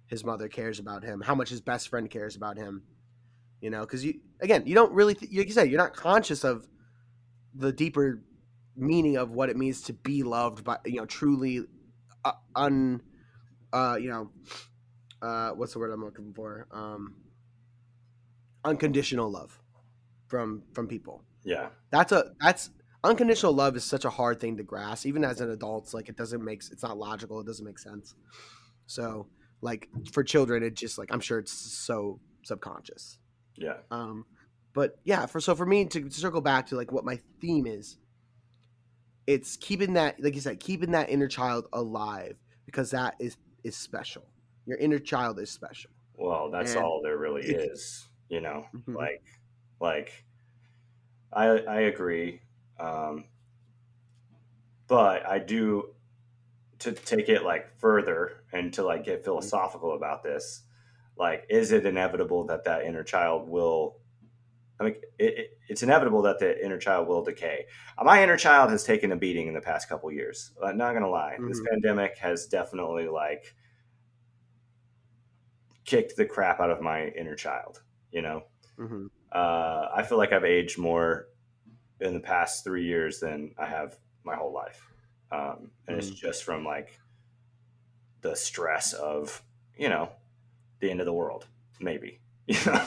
his mother cares about him, how much his best friend cares about him. You know, because you again, you don't really, th- like you said, you're not conscious of the deeper meaning of what it means to be loved by you know truly uh, un uh you know uh what's the word I'm looking for? Um unconditional love from from people. Yeah, that's a that's unconditional love is such a hard thing to grasp. Even as an adult like it doesn't make it's not logical. It doesn't make sense. So like for children it just like i'm sure it's so subconscious. Yeah, um but yeah for so for me to, to circle back to like what my theme is it's keeping that like you said keeping that inner child alive because that is is special your inner child is special Well, that's And all there really it- is. You know, Mhm. like, like, I I agree. Um, but I do to take it like further and to like get philosophical about this. Like, is it inevitable that that inner child will? I mean, it, it, it's inevitable that the inner child will decay. My inner child has taken a beating in the past couple years. I'm not gonna lie, mm-hmm. this pandemic has definitely like kicked the crap out of my inner child. You know, mm-hmm. uh, I feel like I've aged more in the past three years than I have my whole life, um, and mm-hmm. it's just from like the stress of you know the end of the world, maybe. You know,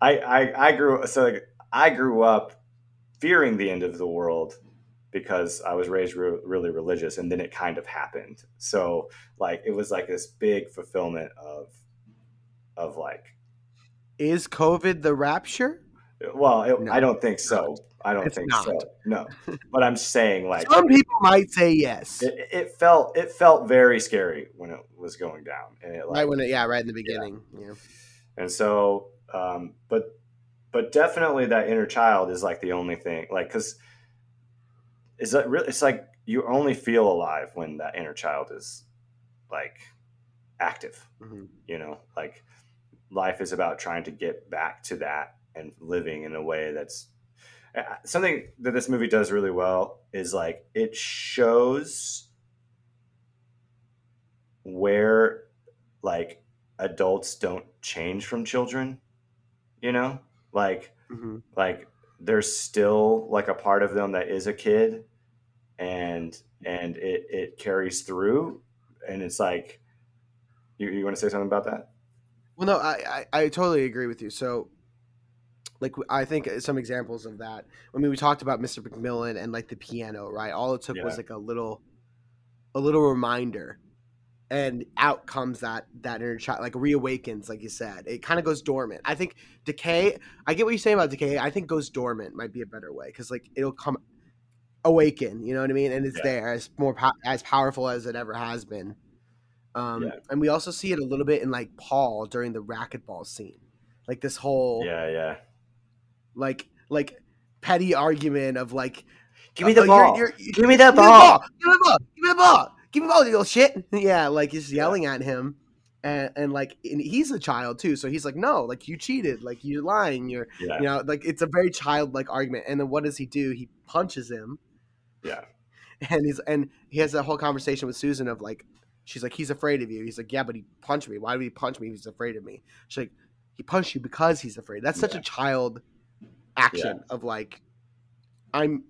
I, I I grew so like, I grew up fearing the end of the world because I was raised re- really religious, and then it kind of happened. So like it was like this big fulfillment of of like. Is COVID the rapture? Well, it, no, I don't think so. I don't think not. so. No, but I'm saying like some people might say yes. It, it, felt it felt very scary when it was going down, and it like, right when it yeah right in the beginning yeah. yeah. And so, um, but but definitely that inner child is like the only thing like because is that really it's like you only feel alive when that inner child is like active mm-hmm. you know like life is about trying to get back to that and living in a way that's uh, something that this movie does really well is like it shows where like adults don't change from children you know like mm-hmm. like there's still like a part of them that is a kid and and it it carries through and it's like you, you want to say something about that well no I, I i totally agree with you so like I think some examples of that. I mean, we talked about Mr. McMillan and like the piano, right? All it took yeah. was like a little, a little reminder, and out comes that that inner child, like reawakens, like you said. It kind of goes dormant. I think decay. I get what you're saying about decay. I think goes dormant might be a better way because like it'll come awaken. You know what I mean? And it's yeah. there as more po- as powerful as it ever has been. Um, yeah. And we also see it a little bit in like Paul during the racquetball scene, like this whole yeah yeah like like petty argument of like give me the uh, ball you're, you're, give me the ball give me the ball give me the ball give me the ball you little shit. Yeah like he's yelling yeah. at him. And, and like and he's a child too. So he's like no like you cheated. Like you're lying. You're yeah. you know like it's a very childlike argument. And then what does he do? He punches him. Yeah. And he's and he has a whole conversation with susan of like she's like he's afraid of you. He's like yeah but he punched me. Why did he punch me he's afraid of me? She's like he punched you because he's afraid. That's such yeah. a child action yeah. of like I'm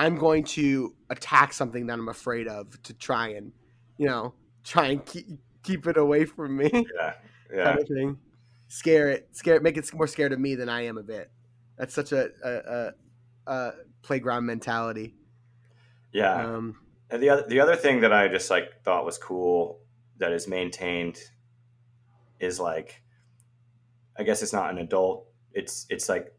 I'm going to attack something that I'm afraid of to try and you know try and keep keep it away from me. Yeah, yeah. Kind of thing. Scare it, scare it, make it more scared of me than I am of it. That's such a a, a, a playground mentality. Yeah. Um, and the other the other thing that I just like thought was cool that is maintained is like, I guess it's not an adult. It's it's like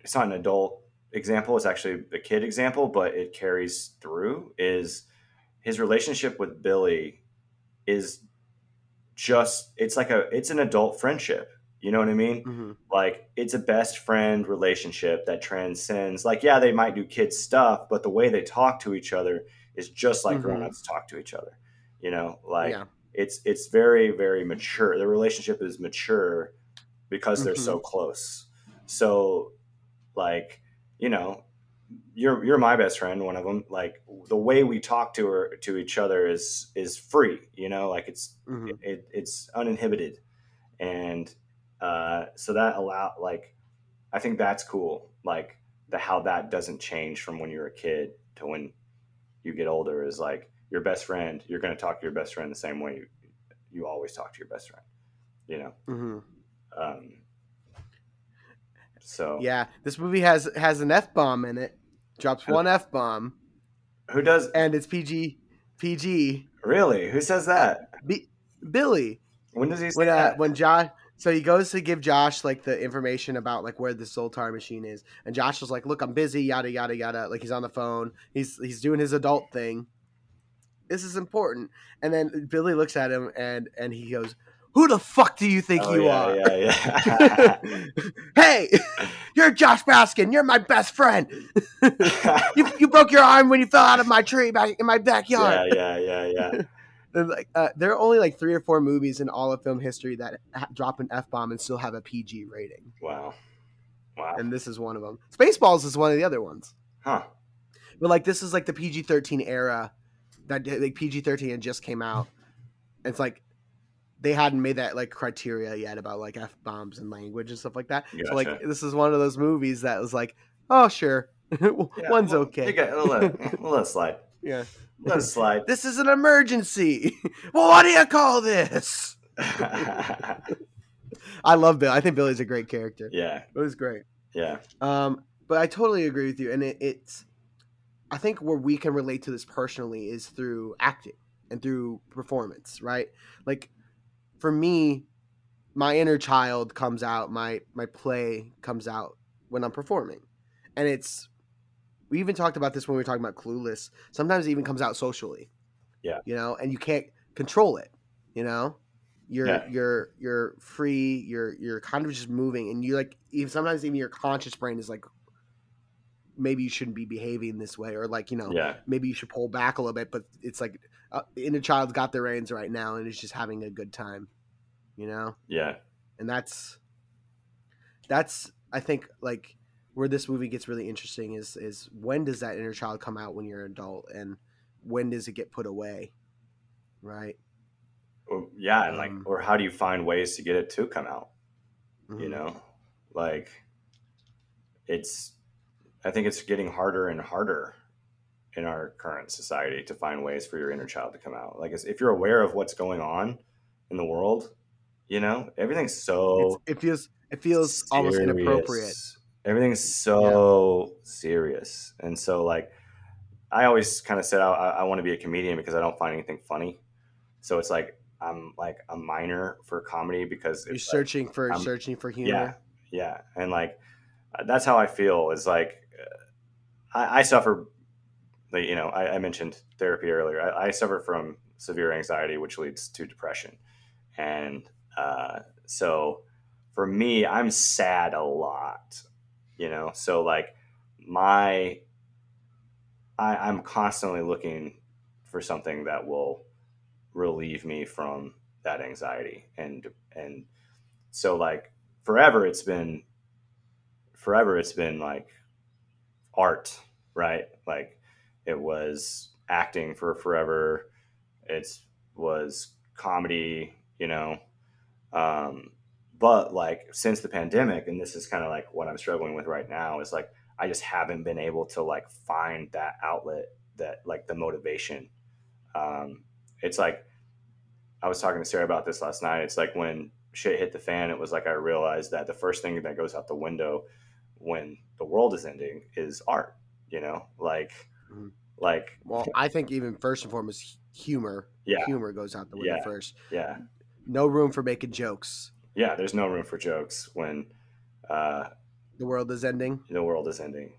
it's not an adult example it's actually a kid example but it carries through is his relationship with billy is just it's like a it's an adult friendship you know what i mean mm-hmm. like it's a best friend relationship that transcends like yeah they might do kid stuff but the way they talk to each other is just like mm-hmm. grown-ups talk to each other you know like yeah. it's it's very very mature the relationship is mature because mm-hmm. they're so mm-hmm. close so like you know you're you're my best friend one of them like the way we talk to her to each other is is free you know like it's mm-hmm. it, it's uninhibited and uh so that allow like i think that's cool like the how that doesn't change from when you're a kid to when you get older is like your best friend you're going to talk to your best friend the same way you, you always talk to your best friend you know mm-hmm. um so yeah, this movie has has an f bomb in it. Drops one f bomb. Who does? And it's PG. PG. Really? Who says that? B- Billy. When does he say when, uh, that? When Josh. So he goes to give Josh like the information about like where the Zoltar machine is, and Josh was like, "Look, I'm busy, yada yada yada." Like he's on the phone. He's he's doing his adult thing. This is important. And then Billy looks at him and and he goes, Who the fuck do you think Oh, you yeah, are? Yeah, yeah. hey, you're Josh Baskin. You're my best friend. You, you broke your arm when you fell out of my tree back in my yeah, backyard. yeah, yeah, yeah. And, like, uh, there are only like three or four movies in all of film history that ha- drop an f bomb and still have a PG rating, Wow. Wow. and this is one of them. Spaceballs is one of the other ones. Huh. But like this is like the PG thirteen era that like PG thirteen just came out. It's like they hadn't made that like criteria yet about like f bombs and language and stuff like that. So like this is one of those movies that was like, oh sure, Yeah, one's well, okay. Got, we'll, let, we'll let slide. yeah, Let slide. this is an emergency. well, what do you call this? I love Bill. I think Billy's a great character. yeah, It was great. yeah, Um, but I totally agree with you, and it, it's. I think where we can relate to this personally is through acting and through performance, right? Like, for me, my inner child comes out, my my play comes out when I'm performing, and it's. We even talked about this when we were talking about Clueless. Sometimes it even comes out socially. Yeah. You know, and you can't control it. You know, you're Yeah. you're you're free. You're you're kind of just moving, and you like even sometimes even your conscious brain is like, maybe you shouldn't be behaving this way, or like you know, yeah, maybe you should pull back a little bit. But it's like uh, inner child's got the reins right now, and is just having a good time. You know, yeah, and that's that's I think like where this movie gets really interesting is is when does that inner child come out when you're an adult, and when does it get put away, right? Or- yeah, and like, Um, or how do you find ways to get it to come out? You Mhm. know, like, it's. I think it's getting harder and harder in our current society to find ways for your inner child to come out. Like, if you're aware of what's going on in the world, you know, everything's so It's, it feels it feels almost inappropriate. Everything's so serious, and so like I always kind of said I, I want to be a comedian because I don't find anything funny. So it's like I'm like a miner for comedy because You're it's like- searching for I'm- searching for yeah, humor. yeah, yeah, and like uh, that's how I feel. Is like uh, I, I suffer. Like, you know, I, I mentioned therapy earlier. I, I suffer from severe anxiety, which leads to depression, and uh, so for me, I'm sad a lot. You know, so like my I, I'm constantly looking for something that will relieve me from that anxiety and and so like forever it's been forever it's been like art right? Like it was acting for forever. It's was comedy you know um but like since the pandemic and this is kind of like what i'm struggling with right now is like i just haven't been able to like find that outlet that like the motivation um it's like i was talking to sarah about this last night it's like when shit hit the fan it was like i realized that the first thing that goes out the window when the world is ending is art you know like Mhm. like Well, I think even first and foremost, humor. yeah Humor goes out the window Yeah. first. yeah No room for making jokes. yeah there's no room for jokes when uh The world is ending. the world is ending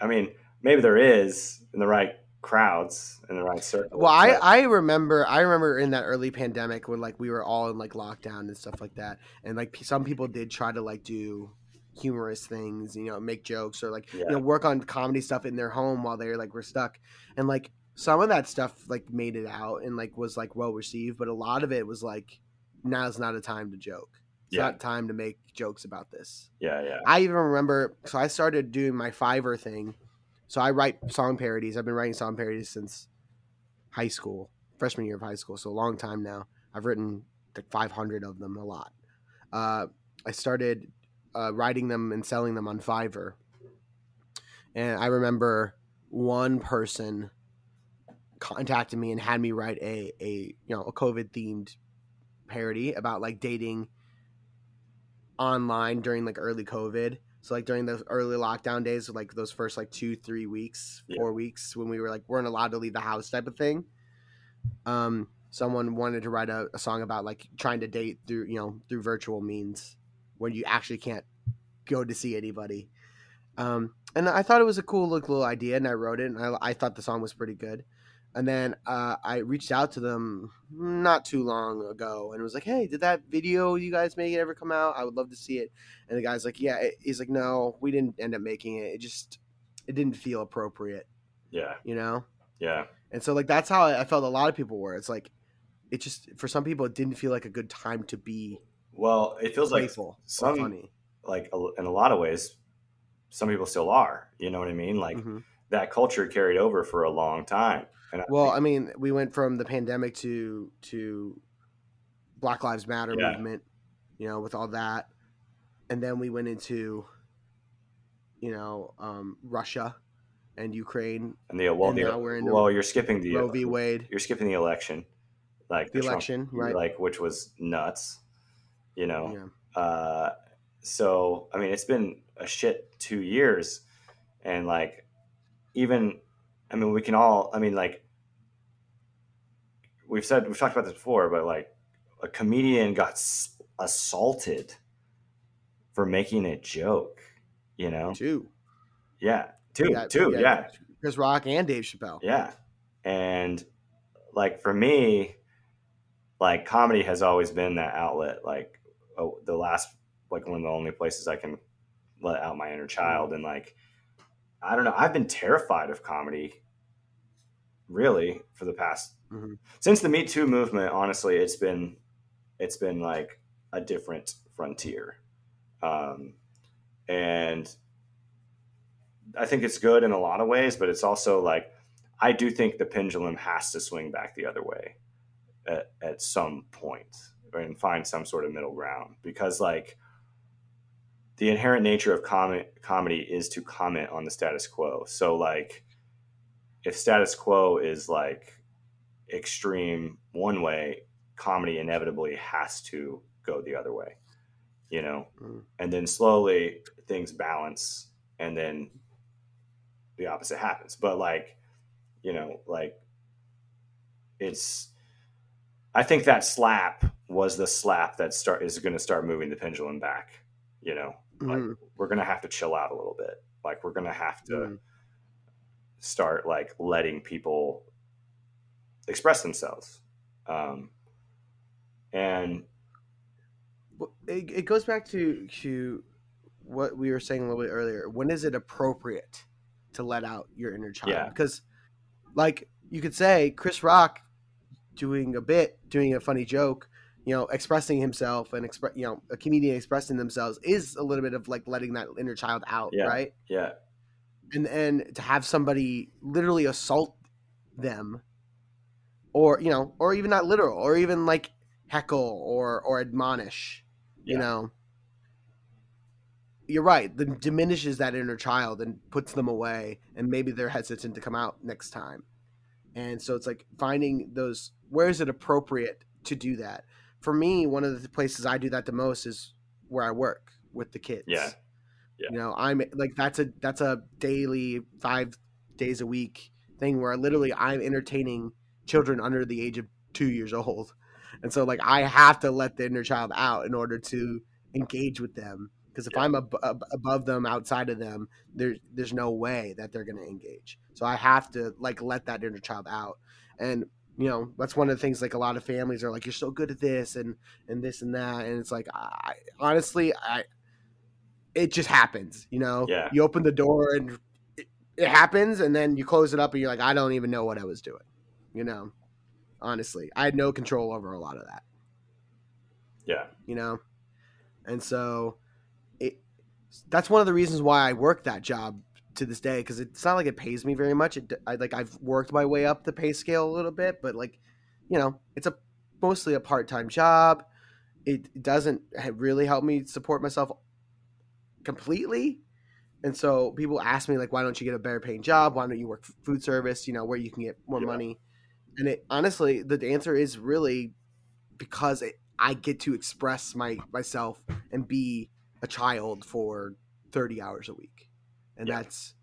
i mean maybe there is in the right crowds in the right circle Well, I, I remember I remember in that early pandemic when like we were all in like lockdown and stuff like that, and like some people did try to like do humorous things, you know, make jokes or like Yeah. you know work on comedy stuff in their home while they like were stuck, and like some of that stuff like made it out and like was like well received, but a lot of it was like now's not a time to joke. It's Yeah. not time to make jokes about this. yeah yeah I even remember. So I started doing my Fiverr thing. So I write song parodies. I've been writing song parodies since high school, freshman year of high school. So a long time now. I've written like 500 of them, a lot. Uh, I started uh, writing them and selling them on Fiverr. And I remember one person contacted me and had me write a, a you know a COVID themed parody about like dating online during like early COVID. So like during those early lockdown days, like those first like two, three weeks, Yeah. four weeks when we were like weren't allowed to leave the house type of thing. Um, someone wanted to write a, a song about like trying to date through you know through virtual means when you actually can't go to see anybody. Um, and I thought it was a cool little, little idea, and I wrote it, and I, I thought the song was pretty good. And then uh, I reached out to them not too long ago and was like, "Hey, did that video you guys make it ever come out? I would love to see it." And the guy's like, "Yeah." He's like, "No, we didn't end up making it. It just it didn't feel appropriate." Yeah. You know. Yeah. And so like that's how I felt. A lot of people were. It's like it just for some people it didn't feel like a good time to be. Well, it feels like some funny. like in a lot of ways, some people still are. You know what I mean? Like mm-hmm. that culture carried over for a long time. I well, think, I mean, we went from the pandemic to to Black Lives Matter yeah. movement, you know, with all that, and then we went into, you know, um, Russia and Ukraine. And the well, and the, now we're in well, you're skipping the Roe v. Wade. You're skipping the election, like the, the election, Trump, right? Like which was nuts, you know. Yeah. Uh, so I mean, it's been a shit two years, and like even I mean, we can all, I mean, like, we've said, we've talked about this before, but like, a comedian got assaulted for making a joke, you know? Two. Yeah. Two. Got, two. Yeah. Chris Rock and Dave Chappelle. Yeah. And like, for me, like, comedy has always been that outlet. Like, oh, the last, like, one of the only places I can let out my inner child. And like, I don't know. I've been terrified of comedy really for the past mm-hmm. since the Me Too movement. Honestly, it's been it's been like a different frontier, um, and I think it's good in a lot of ways, but it's also like I do think the pendulum has to swing back the other way at, at some point and find some sort of middle ground because like the inherent nature of com- comedy is to comment on the status quo. So like if status quo is like extreme one way, comedy inevitably has to go the other way, you know? Mm. And then slowly things balance and then the opposite happens. But like, you know, like it's I think that slap was the slap that start is going to start moving the pendulum back, you know. Mm. Like we're going to have to chill out a little bit. Like we're going to have to mm start like letting people express themselves. Um, and it, it goes back to to what we were saying a little bit earlier. When is it appropriate to let out your inner child? Yeah. Because, like you could say, Chris Rock doing a bit, doing a funny joke, you know, expressing himself and express, you know, a comedian expressing themselves is a little bit of like letting that inner child out, yeah. right? Yeah and and to have somebody literally assault them or you know or even not literal or even like heckle or or admonish yeah. you know? You're right that diminishes that inner child and puts them away and maybe they're hesitant to come out next time. And so it's like finding those where is it appropriate to do that? For me one of the places i do that the most is where i work with the kids. Yeah. Yeah. You know, I'm like that's a that's a daily five days a week thing where literally I'm entertaining children under the age of two years old, and so like I have to let the inner child out in order to engage with them because if yeah. I'm ab- ab- above them outside of them there's there's no way that they're going to engage so i have to like let that inner child out and you know that's one of the things like a lot of families are like you're so good at this and and this and that and it's like i honestly i it just happens. You know, yeah. you open the door and it, it, happens, and then you close it up, and you're like, I don't even know what I was doing. You know, honestly, I had no control over a lot of that. Yeah, you know, and so it that's one of the reasons why I work that job to this day because it's not like it pays me very much. It, I like I've worked my way up the pay scale a little bit, but like you know, it's a mostly a part time job. It doesn't really help me support myself completely. And so people ask me like, why don't you get a better paying job? Why don't you work food service? You know, where you can get more yeah. money. And it honestly, the answer is really because it, I get to express my myself and be a child for 30 hours a week. And yeah. that's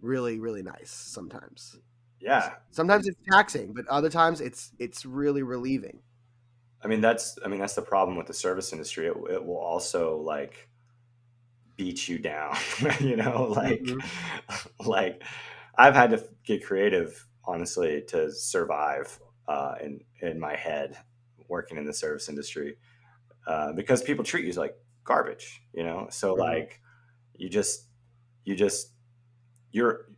really really nice sometimes. Yeah. Sometimes it's taxing, but other times it's it's really relieving. I mean that's I mean that's the problem with the service industry. It, it will also like beat you down you know like mm-hmm. like i've had to get creative honestly to survive uh, in in my head working in the service industry uh, because people treat you like garbage, you know. So Mhm. like you just you just you're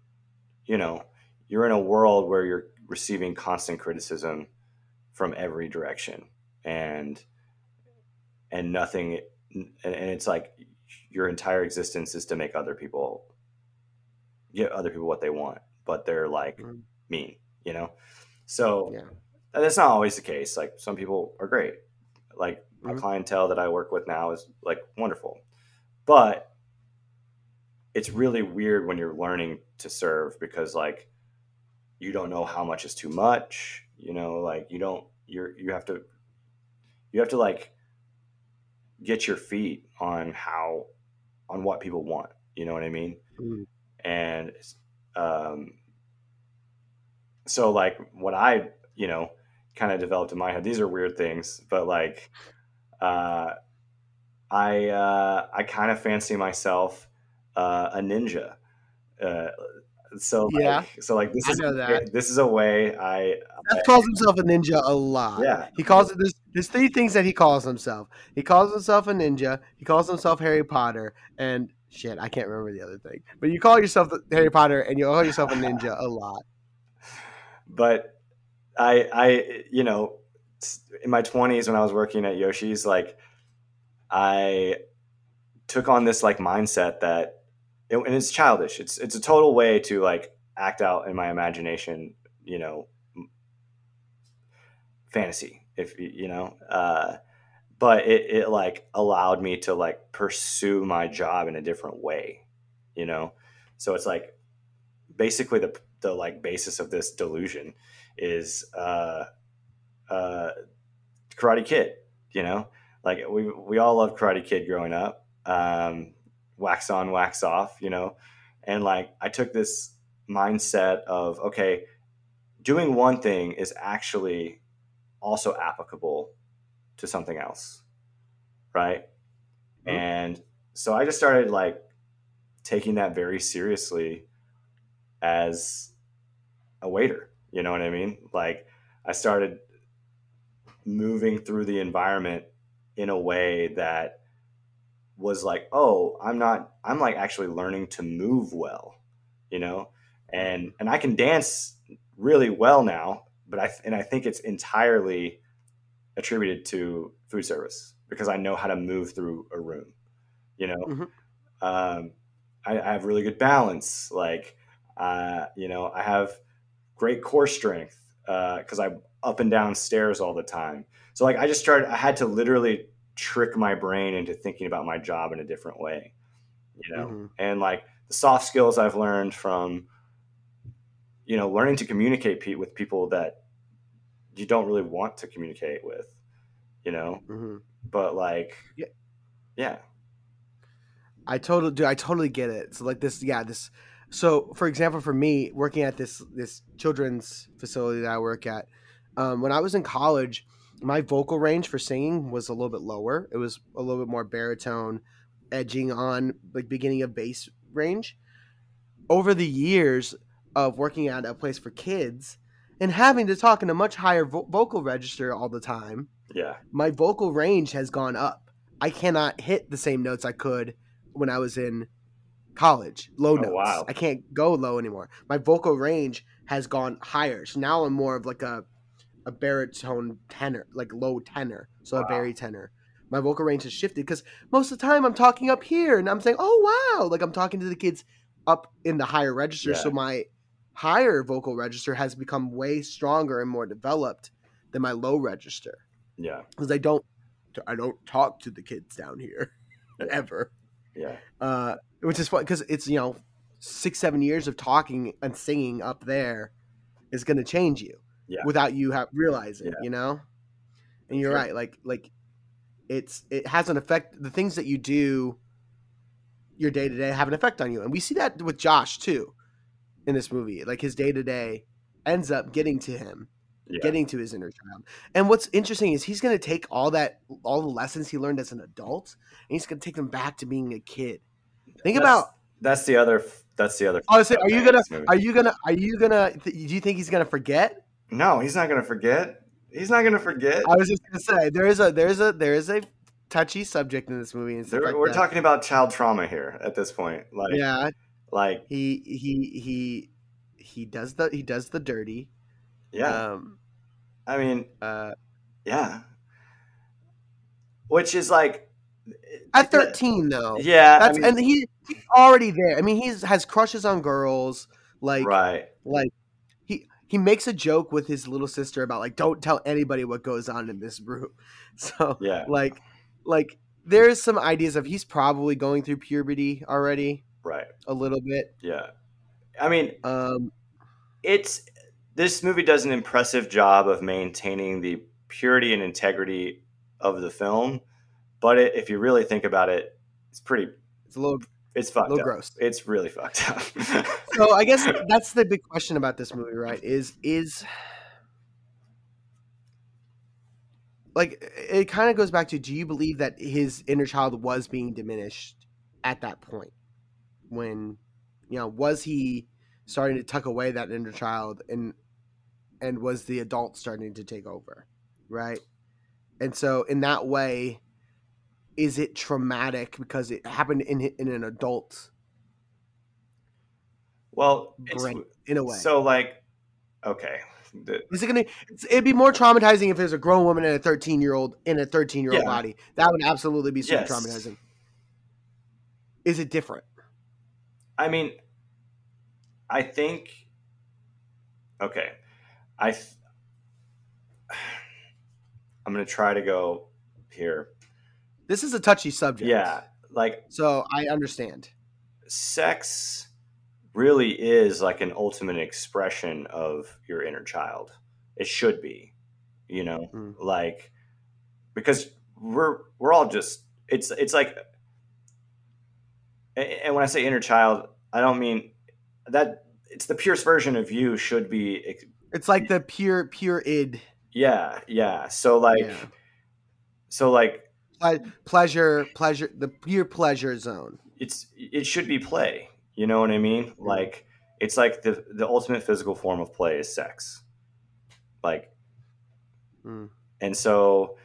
you know you're in a world where you're receiving constant criticism from every direction and and nothing and, and it's like your entire existence is to make other people give other people what they want but they're like Mhm. Mean you know so Yeah. that's not always the case like some people are great like my Mhm. clientele that i work with now is like wonderful but it's really weird when you're learning to serve because like you don't know how much is too much you know like you don't you're you have to you have to like get your feet on how on what people want you know what i mean Mhm. and um so like what i you know kind of developed in my head these are weird things but like uh i uh i kind of fancy myself uh a ninja uh so like, Yeah. so like this I is that. this is a way i Seth calls himself a ninja a lot. yeah He calls it there's, there's three things that he calls himself. He calls himself a ninja. He calls himself Harry Potter, and shit, I can't remember the other thing. But you call yourself Harry Potter, and you call yourself a ninja a lot. But I, I, you know, in my twenties when I was working at Yoshi's, like I took on this like mindset that, and it's childish. It's it's a total way to like act out in my imagination, you know, fantasy, if you know. Uh, but it, it like allowed me to like pursue my job in a different way, you know. So it's like basically the the like basis of this delusion is uh uh karate kid you know? Like we we all loved karate kid growing up. Um wax on wax off you know? And like i took this mindset of okay doing one thing is actually also applicable to something else right? Mhm. and so i just started like taking that very seriously as a waiter. You know what I mean? Like I started moving through the environment in a way that was like, oh, I'm not I'm like actually learning to move well, you know? And and I can dance really well now, but I and I think it's entirely attributed to food service because I know how to move through a room, you know? Mhm. Um, I, I have really good balance. Like, uh, you know, I have great core strength because I'm up and down stairs all the time. So like I just started. I had to literally trick my brain into thinking about my job in a different way, you know. Mhm. And like the soft skills I've learned from, you know, learning to communicate pe- with people that you don't really want to communicate with, you know. Mhm. But like, Yeah. yeah, I totally do. I totally get it. So like this, yeah, this. So for example, for me, working at this this children's facility that I work at, um, when I was in college, my vocal range for singing was a little bit lower. It was a little bit more baritone, edging on like beginning of bass range. Over the years of working at a place for kids and having to talk in a much higher vo- vocal register all the time, yeah, my vocal range has gone up. I cannot hit the same notes I could when I was in college. Low Oh, notes. wow. I can't go low anymore. My vocal range has gone higher. So now I'm more of like a a baritone tenor, like low tenor. So a Wow. bari tenor. My vocal range has shifted because most of the time I'm talking up here and I'm saying, "Oh wow!" Like I'm talking to the kids up in the higher register. Yeah. So my higher vocal register has become way stronger and more developed than my low register yeah, because I don't I don't talk to the kids down here ever. Yeah, Uh, which is fun because it's you know six seven years of talking and singing up there is going to change you Yeah. without you have realizing Yeah. you know. And you're Sure. right, like like it's it has an effect. The things that you do your day to day have an effect on you, and we see that with Josh too in this movie. Like his day to day ends up getting to him yeah. getting to his inner child. And what's interesting is he's going to take all that, all the lessons he learned as an adult, and he's going to take them back to being a kid. Think That's- about that's the other that's the other. I was saying, are you gonna? with this movie. Are you gonna? Are you gonna? th- Do you think he's gonna forget? No, he's not gonna forget. He's not gonna forget. I was just gonna say there is a there is a there is a touchy subject in this movie and There- like we're that. talking about child trauma here at this point. Like, yeah, like, he he he he does the he does the dirty. Yeah. Um. I mean, Uh. yeah. Which is like, At thirteen though. yeah. I That's mean, and he he's already there. I mean, he's has crushes on girls. Like right. like he he makes a joke with his little sister about like don't tell anybody what goes on in this room. So Yeah. like like there's some ideas of he's probably going through puberty already Right. a little bit. Yeah. I mean, Um it's this movie does an impressive job of maintaining the purity and integrity of the film, but it, if you really think about it, it's pretty. it's a little It's fucked little up. gross. It's really fucked up. So I guess that's the big question about this movie, right? Is is like it kind of goes back to do you believe that his inner child was being diminished at that point when you know was he starting to tuck away that inner child and and was the adult starting to take over right and so in that way is it traumatic because it happened in in an adult well, brain in a way so like, okay, Is it gonna? It's, it'd be more traumatizing if there's a grown woman and a 13 year old in a 13 year old Yeah. body. That would absolutely be super Yes. traumatizing. Is it different? I mean, I think. Okay, I. Th- I'm gonna try to go here. This is a touchy subject. Yeah, like So I understand. sex really is like an ultimate expression of your inner child. It should be, you know, Mm. like because we're we're all just it's it's like and when I say inner child, I don't mean that it's the purest version of you should be It's like the pure, pure id, yeah, yeah. So like Yeah. so like Ple- pleasure, pleasure, the pure pleasure zone. it's it should be play. You know what I mean? Like it's like the the ultimate physical form of play is sex. Like Mm. and so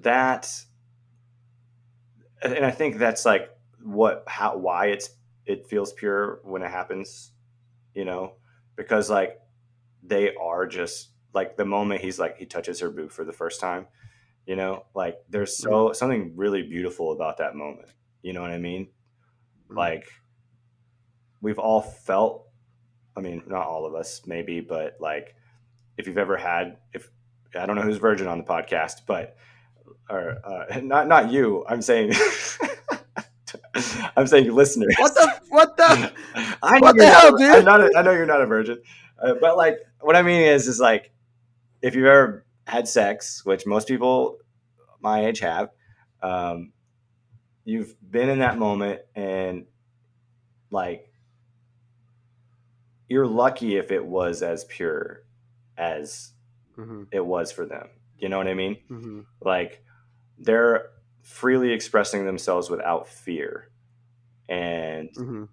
that and I think that's like what how why it's it feels pure when it happens, you know, because like they are just like the moment he's like he touches her boob for the first time, you know, like there's so something really beautiful about that moment. You know what I mean? Mm. like we've all felt i mean not all of us maybe but like if you've ever had if i don't know who's virgin on the podcast but or uh, not not you i'm saying i'm saying listeners What the? What the? I know What the hell, not, dude? I'm not a, I know you're not a virgin, uh, but like what I mean is, is like if you've ever had sex, which most people my age have, um, you've been in that moment and like you're lucky if it was as pure as Mhm, it was for them. You know what I mean? mhm. like they're freely expressing themselves without fear and Mhm.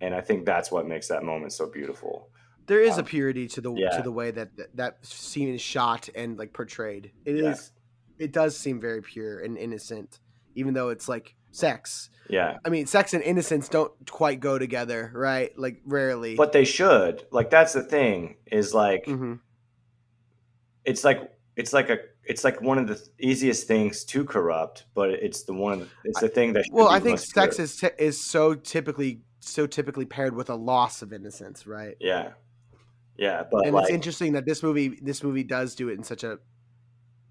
and i think that's what makes that moment so beautiful There is a Um, purity to the yeah. to the way that, that that scene is shot and like portrayed. It is. Yeah. It does seem very pure and innocent, even though it's like sex. yeah I mean, sex and innocence don't quite go together, right? Like rarely. but they should like that's the thing is like Mhm. it's like it's like a it's like one of the easiest things to corrupt but it's the one it's the thing that well, I think sex pure. is t- is so typically so typically paired with a loss of innocence, right? yeah yeah but and like it's interesting that this movie this movie does do it in such a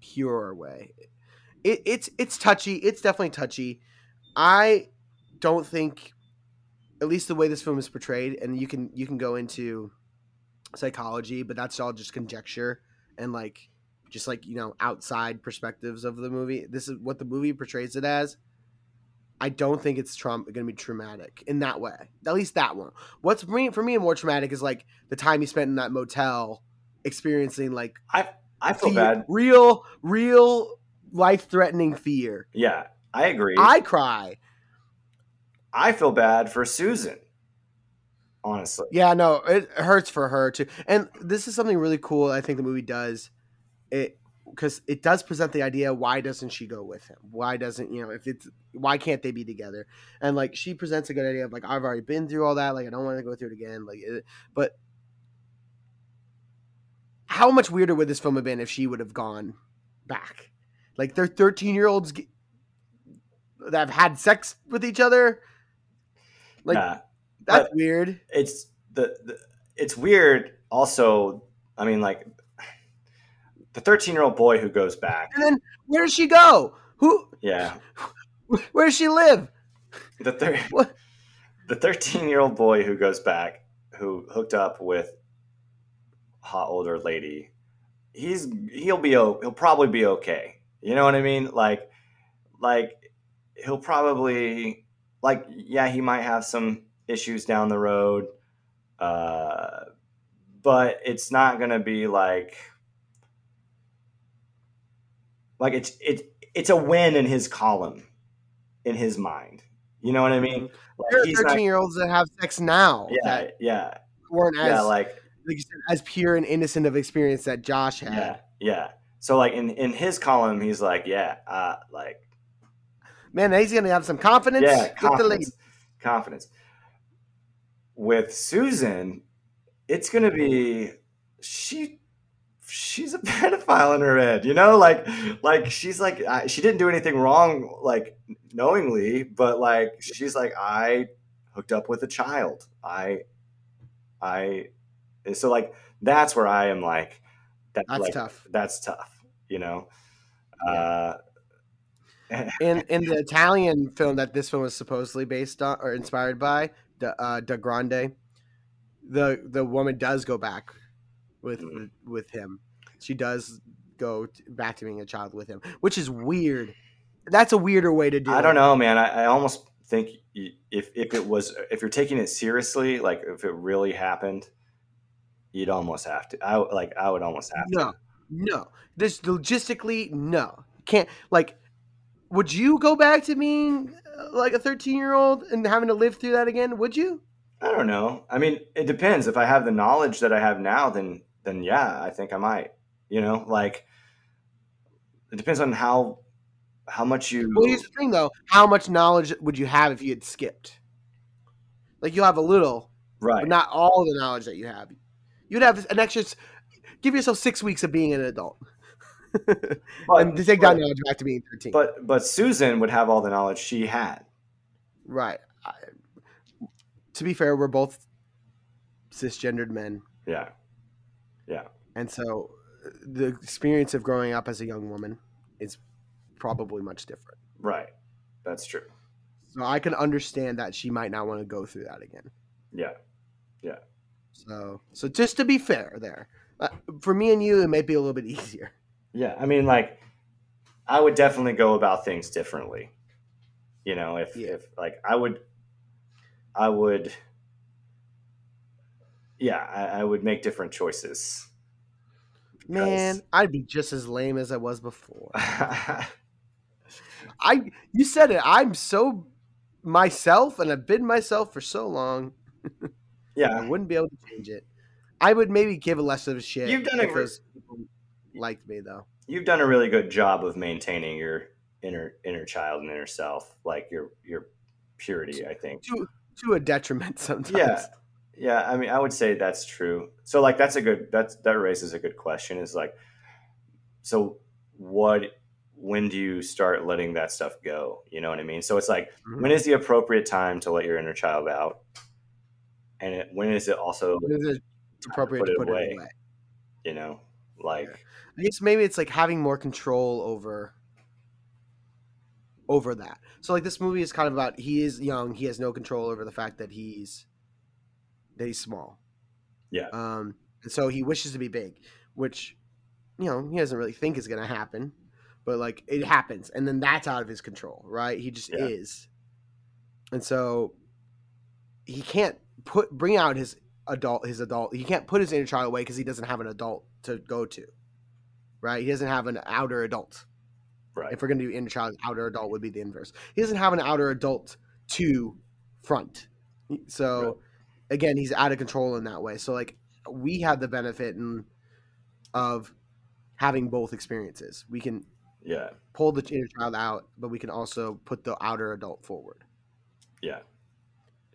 pure way. It, it's it's touchy. It's definitely touchy. I don't think, at least the way this film is portrayed, and you can you can go into psychology, but that's all just conjecture and like just like you know outside perspectives of the movie. This is what the movie portrays it as. I don't think it's traum- going to be traumatic in that way. At least that one. What's for me, for me more traumatic is like the time he spent in that motel, experiencing like i i feel fear- bad real, real life threatening fear. yeah i agree I cry. I feel bad for Susan. honestly. Yeah, no, it hurts for her too. And this is something really cool. I think the movie does it because it does present the idea. Why doesn't she go with him? Why doesn't you know if it's why can't they be together? And like she presents a good idea of like I've already been through all that. Like I don't want to go through it again. Like, it, but how much weirder would this film have been if she would have gone back? Like they're thirteen year olds that have had sex with each other. Like that's weird. it's the, the it's weird also i mean like the 13 year old boy who goes back And then where does she go? Who? yeah Where does she live? the thir- What? the 13 year old boy who goes back who hooked up with a hot older lady he's he'll be o- he'll probably be okay you know what i mean like like he'll probably like yeah he might have some issues down the road uh but it's not gonna be like like it's it it's a win in his column in his mind. You know what i mean? Like, There are not- thirteen year olds that have sex now yeah that yeah. weren't as yeah like, like you said, as pure and innocent of experience that Josh had. yeah yeah. So like in in his column he's like yeah uh like Man, he's gonna have some confidence. yeah confidence. Confidence. With susan it's gonna be she she's a pedophile in her head you know like like she's like I, she didn't do anything wrong like knowingly but like she's like i hooked up with a child i i and so like that's where i am like that, That's like, tough. that's tough you know Yeah. uh In in the Italian film that this film was supposedly based on or inspired by, the uh, Da Grande, the the woman does go back with Mhm. with him. She does go t- back to being a child with him, which is weird. That's a weirder way to do. I it. don't know, man. I, I almost think if if it was if you're taking it seriously, like if it really happened, you'd almost have to. I like I would almost have No, to. no. This logistically, no. Can't like. Would you go back to being uh, like a thirteen-year-old and having to live through that again? Would you? I don't know. I mean, it depends. If I have the knowledge that I have now, then then yeah, I think I might. You know, like it depends on how how much you. Well, here's the thing, though. How much knowledge would you have if you had skipped? Like you'll have a little, right. but not all the knowledge that you have. You'd have an extra. Give yourself six weeks of being an adult, but, and to take that knowledge back to being thirteen. but but Susan would have all the knowledge she had. right. I, to be fair, we're both cisgendered men. Yeah. And so the experience of growing up as a young woman is probably much different. Right. That's true. So I can understand that she might not want to go through that again. Yeah. Yeah. So so just to be fair there. Uh, for me and you it might be a little bit easier. Yeah, I mean, like, I would definitely go about things differently. You know, if Yeah. if like I would, I would, yeah, I, I would make different choices. Man, I'd be just as lame as I was before. I you said it. I'm so myself and I've been myself for so long. Yeah. I wouldn't be able to change it. I would maybe give a less of a shit You've done a if gr- those people liked me though. you've done a really good job of maintaining your inner inner child and inner self, like your your purity. I think. To to a detriment sometimes. Yeah. Yeah, I mean, I would say that's true. So, like, that's a good that's that raises a good question. Is like, so what? When do you start letting that stuff go? You know what I mean? So it's like, Mhm. when is the appropriate time to let your inner child out? And it, when is it also, When is it appropriate put to it put away. it away? you know, like, I guess maybe it's like having more control over over that. So like this movie is kind of about he is young, he has no control over the fact that he's that he's small. Yeah. Um and so he wishes to be big, which you know, he doesn't really think is going to happen, but like it happens and then that's out of his control, right? He just Yeah. is. And so he can't put bring out his adult his adult he can't put his inner child away because he doesn't have an adult to go to right he doesn't have an outer adult right, if we're going to do inner child outer adult would be the inverse he doesn't have an outer adult to front so again, he's out of control in that way. So like we have the benefit in, of having both experiences. We can Yeah. pull the inner child out, but we can also put the outer adult forward. Yeah.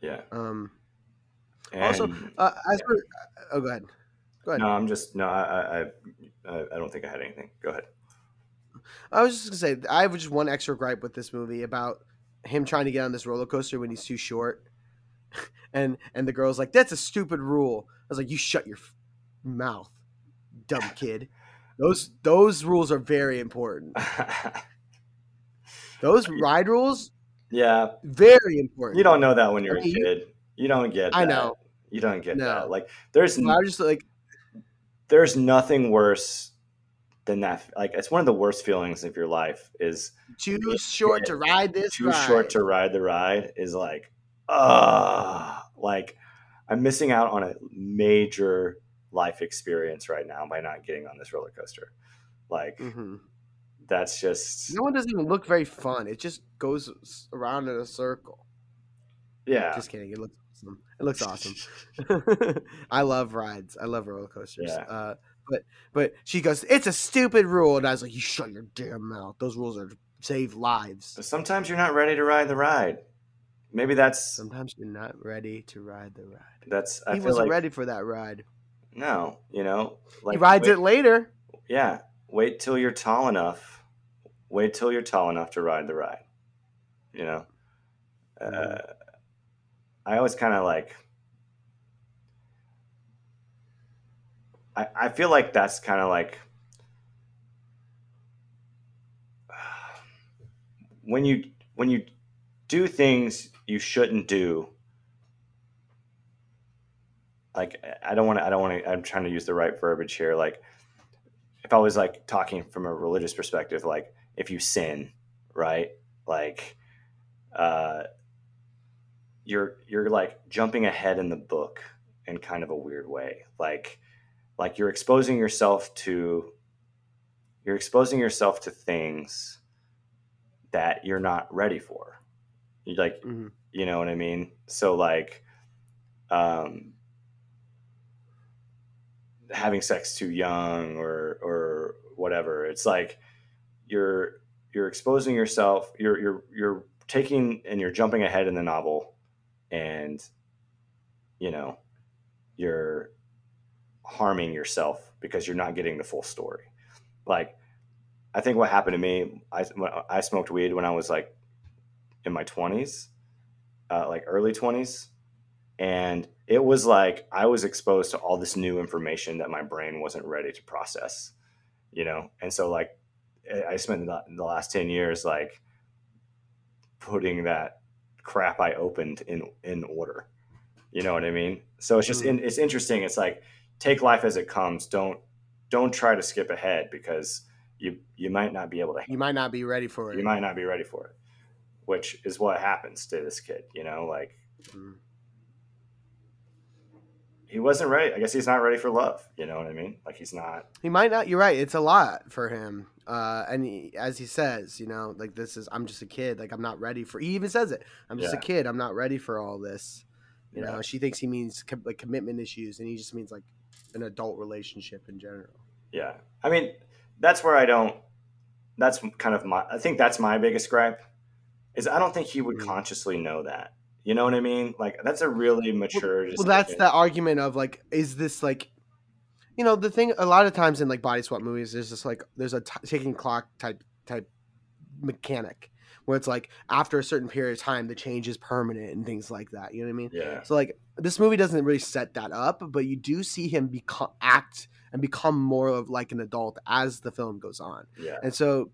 Yeah. Um, And, Also, uh, as for oh, go ahead. Go ahead. no, I'm just no. I, I I I don't think I had anything. Go ahead. I was just gonna say I have just one extra gripe with this movie about him trying to get on this roller coaster when he's too short, and and the girl's like, "That's a stupid rule." I was like, "You shut your f- mouth, dumb kid." Those those rules are very important. Those ride rules yeah, very important. you don't know that when you're I mean, a kid. You don't get. I know. You don't get No. that. Like there's I was just like, there's nothing worse than that. Like it's one of the worst feelings of your life is too short to ride this. too ride. short to ride the ride is like, ah, like I'm missing out on a major life experience right now by not getting on this roller coaster. Like Mhm. that's just No one doesn't even look very fun. It just goes around in a circle. yeah. Just kidding. It looks awesome. It looks awesome. I love rides. I love roller coasters. Yeah. Uh, but but she goes, "It's a stupid rule," and I was like, "You shut your damn mouth. Those rules are to save lives." Sometimes you're not ready to ride the ride. Maybe that's Sometimes you're not ready to ride the ride. that's. I he feel wasn't like ready for that ride. no, you know, like he rides wait- it later. Yeah, wait till you're tall enough. Wait till you're tall enough to ride the ride. You know, uh, Mhm. I always kind of like. I I feel like that's kind of like when you when you do things you shouldn't do. Like I don't want to. I don't want to. I'm trying to use the right verbiage here. Like if I was like talking from a religious perspective, like if you sin, right? Like uh you're you're like jumping ahead in the book in kind of a weird way. Like like you're exposing yourself to you're exposing yourself to things that you're not ready for. Like Mhm. you know what I mean? So like um having sex too young or or whatever. It's like you're you're exposing yourself, you're you're you're taking and you're jumping ahead in the novel and you know, you're harming yourself because you're not getting the full story. Like I think what happened to me, I I smoked weed when I was like in my 20s, uh, like early 20s, and it was like I was exposed to all this new information that my brain wasn't ready to process, you know. And so like I- spent the, last 10 years like putting that crap I opened in in order. You know what I mean? So it's just in, it's interesting. It's like take life as it comes. Don't don't try to skip ahead because you you might not be able to You might not be ready for it. you might not be ready for it which is what happens to this kid you know like Mhm. he wasn't ready i guess he's not ready for love you know what i mean like he's not He might not. You're right. It's a lot for him. Uh, and he, as he says, you know, like this is I'm just a kid. Like I'm not ready for. He even says it. I'm just Yeah. a kid. I'm not ready for all this. You Yeah. know, she thinks he means co- like commitment issues, and he just means like an adult relationship in general. yeah i mean that's where i don't that's kind of my i think that's my biggest gripe is i don't think he would Mhm. consciously know that you know what i mean like that's a really mature Well, that's the argument of like, is this like, you know, the thing. A lot of times in like body swap movies, there's just like there's a t- ticking clock type type mechanic where it's like after a certain period of time, the change is permanent and things like that. You know what I mean? yeah So like this movie doesn't really set that up, but you do see him become act and become more of like an adult as the film goes on. yeah And so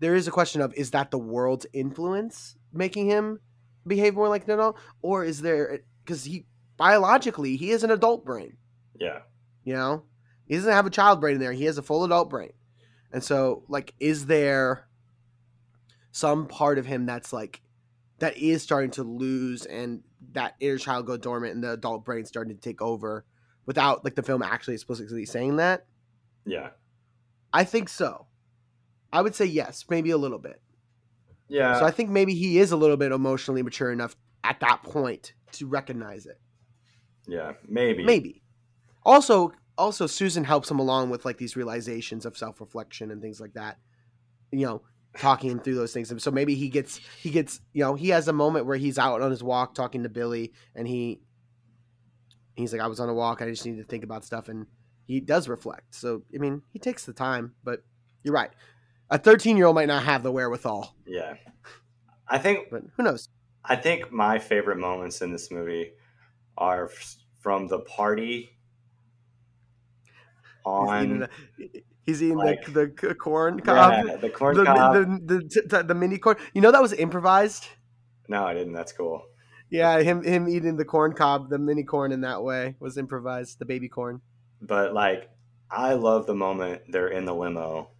there is a question of is that the world's influence making him behave more like an adult or is there cuz he biologically he is an adult brain, yeah you know? He doesn't have a child brain in there. He has a full adult brain. And so like is there some part of him that's like that is starting to lose and that inner child go dormant and the adult brain starting to take over without like the film actually explicitly saying that? yeah I think so. I would say yes, maybe a little bit. yeah so I think maybe he is a little bit emotionally mature enough at that point to recognize it. Yeah, maybe. Maybe. Also, also Susan helps him along with like these realizations of self reflection and things like that. You know, talking him through those things. And so maybe he gets he gets you know he has a moment where he's out on his walk talking to Billy, and he he's like, I was on a walk. I just need to think about stuff, and he does reflect. So I mean, he takes the time, but you're right. A 13 year old might not have the wherewithal. Yeah, I think. But who knows? I think my favorite moments in this movie are from the party on. He's eating, like, the, the corn cob. Yeah, the corn the, cob. The, the, the, the mini corn. You know that was improvised. no, I didn't. That's cool. Yeah, him him eating the corn cob, the mini corn in that way was improvised. The baby corn. But like, I love the moment they're in the limo,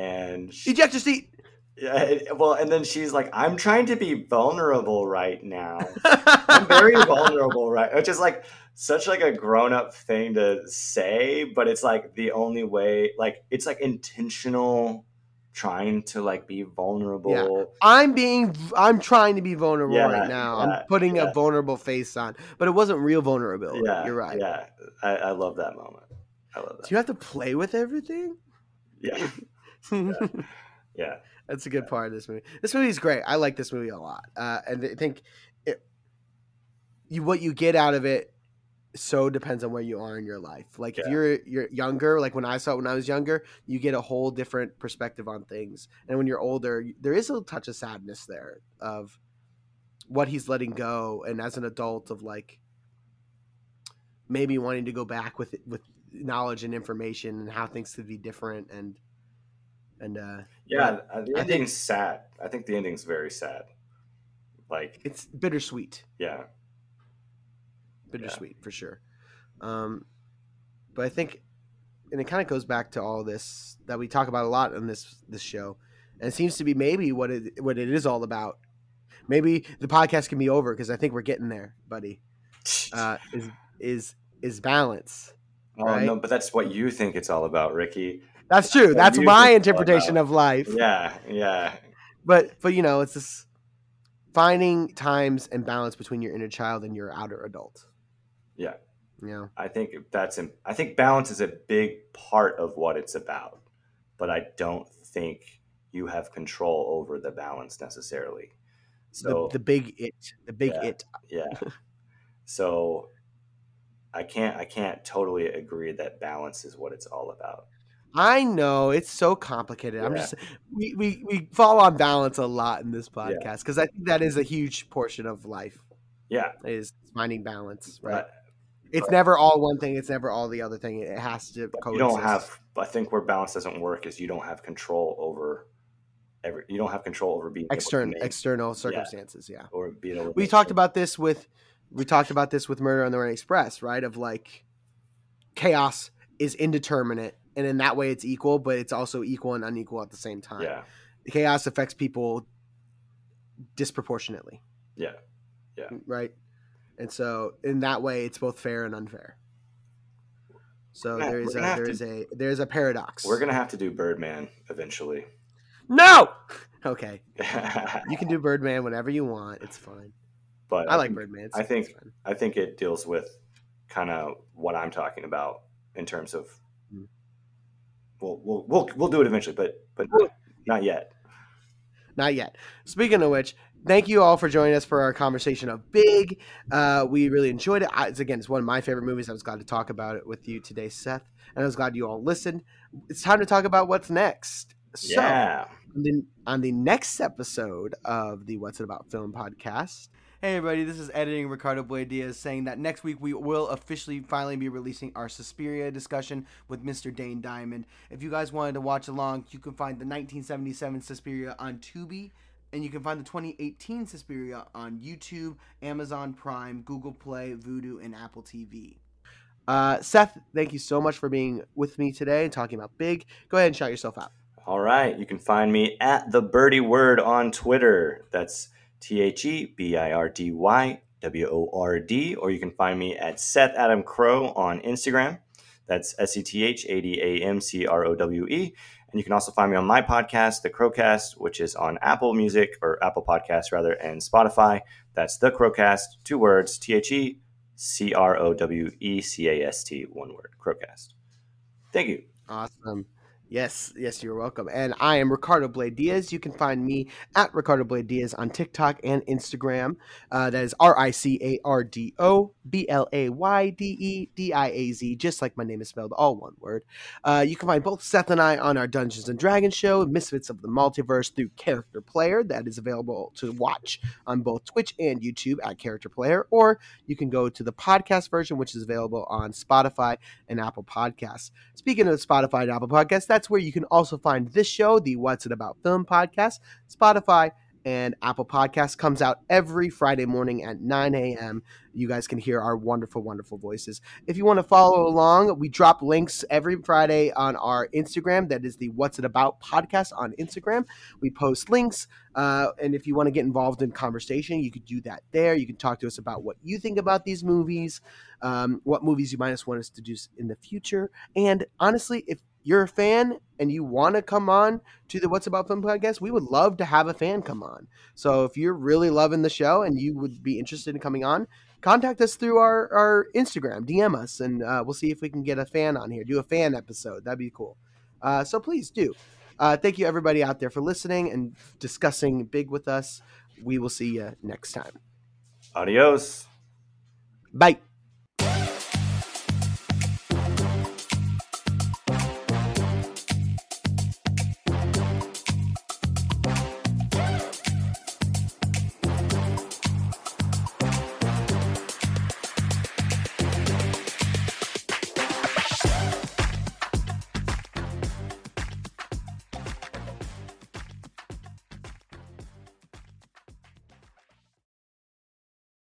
and she, Ejector seat. yeah, well, and then she's like, "I'm trying to be vulnerable right now. I'm very vulnerable, right?" Which is like such like a grown up thing to say, but it's like the only way. Like, it's like intentional trying to like be vulnerable. I'm being I'm trying to be vulnerable Yeah, right now. yeah, I'm putting yeah. a vulnerable face on. But it wasn't real vulnerability. Yeah, You're right. Yeah, I, I love that moment. I love that. Do you have to play with everything? Yeah, yeah, That's a good part of this movie. This movie is great. I like this movie a lot, uh, and I think it, you what you get out of it so depends on where you are in your life. Like if you're you're younger, like when I saw it when I was younger, you get a whole different perspective on things. And when you're older, there is a touch of sadness there of what he's letting go, and as an adult, of like maybe wanting to go back with with knowledge and information and how things could be different and and uh yeah. uh, the I think- ending's sad. I think the ending's very sad. Like, it's bittersweet. yeah, bittersweet for sure. Um, but I think, and it kind of goes back to all this that we talk about a lot in this this show, and it seems to be maybe what it what it is all about. Maybe the podcast can be over because I think we're getting there, buddy. Uh, is is is balance? oh right? no, but that's what you think it's all about, Ricky. That's true. That's my think it's all interpretation of life. Yeah, yeah, But but you know, it's this finding times and balance between your inner child and your outer adult. yeah. Yeah. I think that's. I think balance is a big part of what it's about, but I don't think you have control over the balance necessarily. So the, the big it, the big Yeah. it. yeah so i can't i can't totally agree that balance is what it's all about I know it's so complicated. I'm just we, we we fall on balance a lot in this podcast because I think that is a huge portion of life yeah is finding balance. Right? but it's but- never all one thing. It's never all the other thing. It has to you coexist. don't have i think where balance doesn't work is you don't have control over every you don't have control over being external external circumstances. Yeah, or being able to we talked about this with we talked about this with Murder on the Orient Express, right? Of like chaos is indeterminate, and in that way it's equal, but it's also equal and unequal at the same time. yeah chaos affects people disproportionately. yeah Yeah. Mm, right. And so in that way it's both fair and unfair. So We're there is a there to- is a there's a paradox. we're gonna have to do birdman eventually No. Okay. You can do Birdman whenever you want. It's fine. but I like Birdman. It's, I think- I think it deals with kind of what I'm talking about in terms of. We'll we'll we'll, we'll do it eventually, but but not, not yet. Not yet. Speaking of which, thank you all for joining us for our conversation of Big. Uh, we really enjoyed it. I, it's, again, it's one of my favorite movies. I was glad to talk about it with you today, Seth, and I was glad you all listened. It's time to talk about what's next. So, yeah. on the, on the next episode of the What's It About Film podcast. Hey everybody, this is editing Ricardo Buendia saying that next week we will officially finally be releasing our Suspiria discussion with Mr. Dane Diamond. If you guys wanted to watch along, you can find the 1977 Suspiria on Tubi, and you can find the 2018 Suspiria on YouTube, Amazon Prime, Google Play, Vudu, and Apple TV. Uh, Seth, thank you so much for being with me today and talking about Big. Go ahead and shout yourself out. All right. You can find me at the Birdy Word on Twitter. That's T H E B I R D Y W O R D. Or you can find me at Seth Adam Crowe on Instagram. That's S E T H A D A M C R O W E. And you can also find me on my podcast, The Crowecast, which is on Apple Music or Apple Podcasts rather, and Spotify. That's The Crowecast, two words, T H E C R O W E C A S T, one word, Crowecast. Thank you. Awesome. Yes, yes, you're welcome. And I am Ricardo Blayde Diaz. You can find me at Ricardo Blayde Diaz on TikTok and Instagram. Uh, that is R I C A R D O B L A Y D E D I A Z, just like my name is spelled, all one word. Uh, you can find both Seth and I on our Dungeons and Dragons show, Misfits of the Multiverse, through Character Player. That is available to watch on both Twitch and YouTube at Character Player. Or you can go to the podcast version, which is available on Spotify and Apple Podcasts. Speaking of Spotify and Apple Podcasts, that's where you can also find this show, the What's It About Film podcast. Spotify and Apple Podcasts comes out every Friday morning at 9 a.m. You guys can hear our wonderful, wonderful voices. If you want to follow along, we drop links every Friday on our Instagram. That is the What's It About podcast on Instagram. We post links. Uh, and if you want to get involved in conversation, you could do that there. You can talk to us about what you think about these movies, um, what movies you might want us to do in the future. And honestly, if you're a fan and you want to come on to the What's About Film podcast, we would love to have a fan come on. So if you're really loving the show and you would be interested in coming on, contact us through our, our Instagram, DM us, and uh, we'll see if we can get a fan on here, do a fan episode. That'd be cool. Uh, so please do. Uh, thank you, everybody out there, for listening and discussing big with us. We will see you next time. Adios. Bye.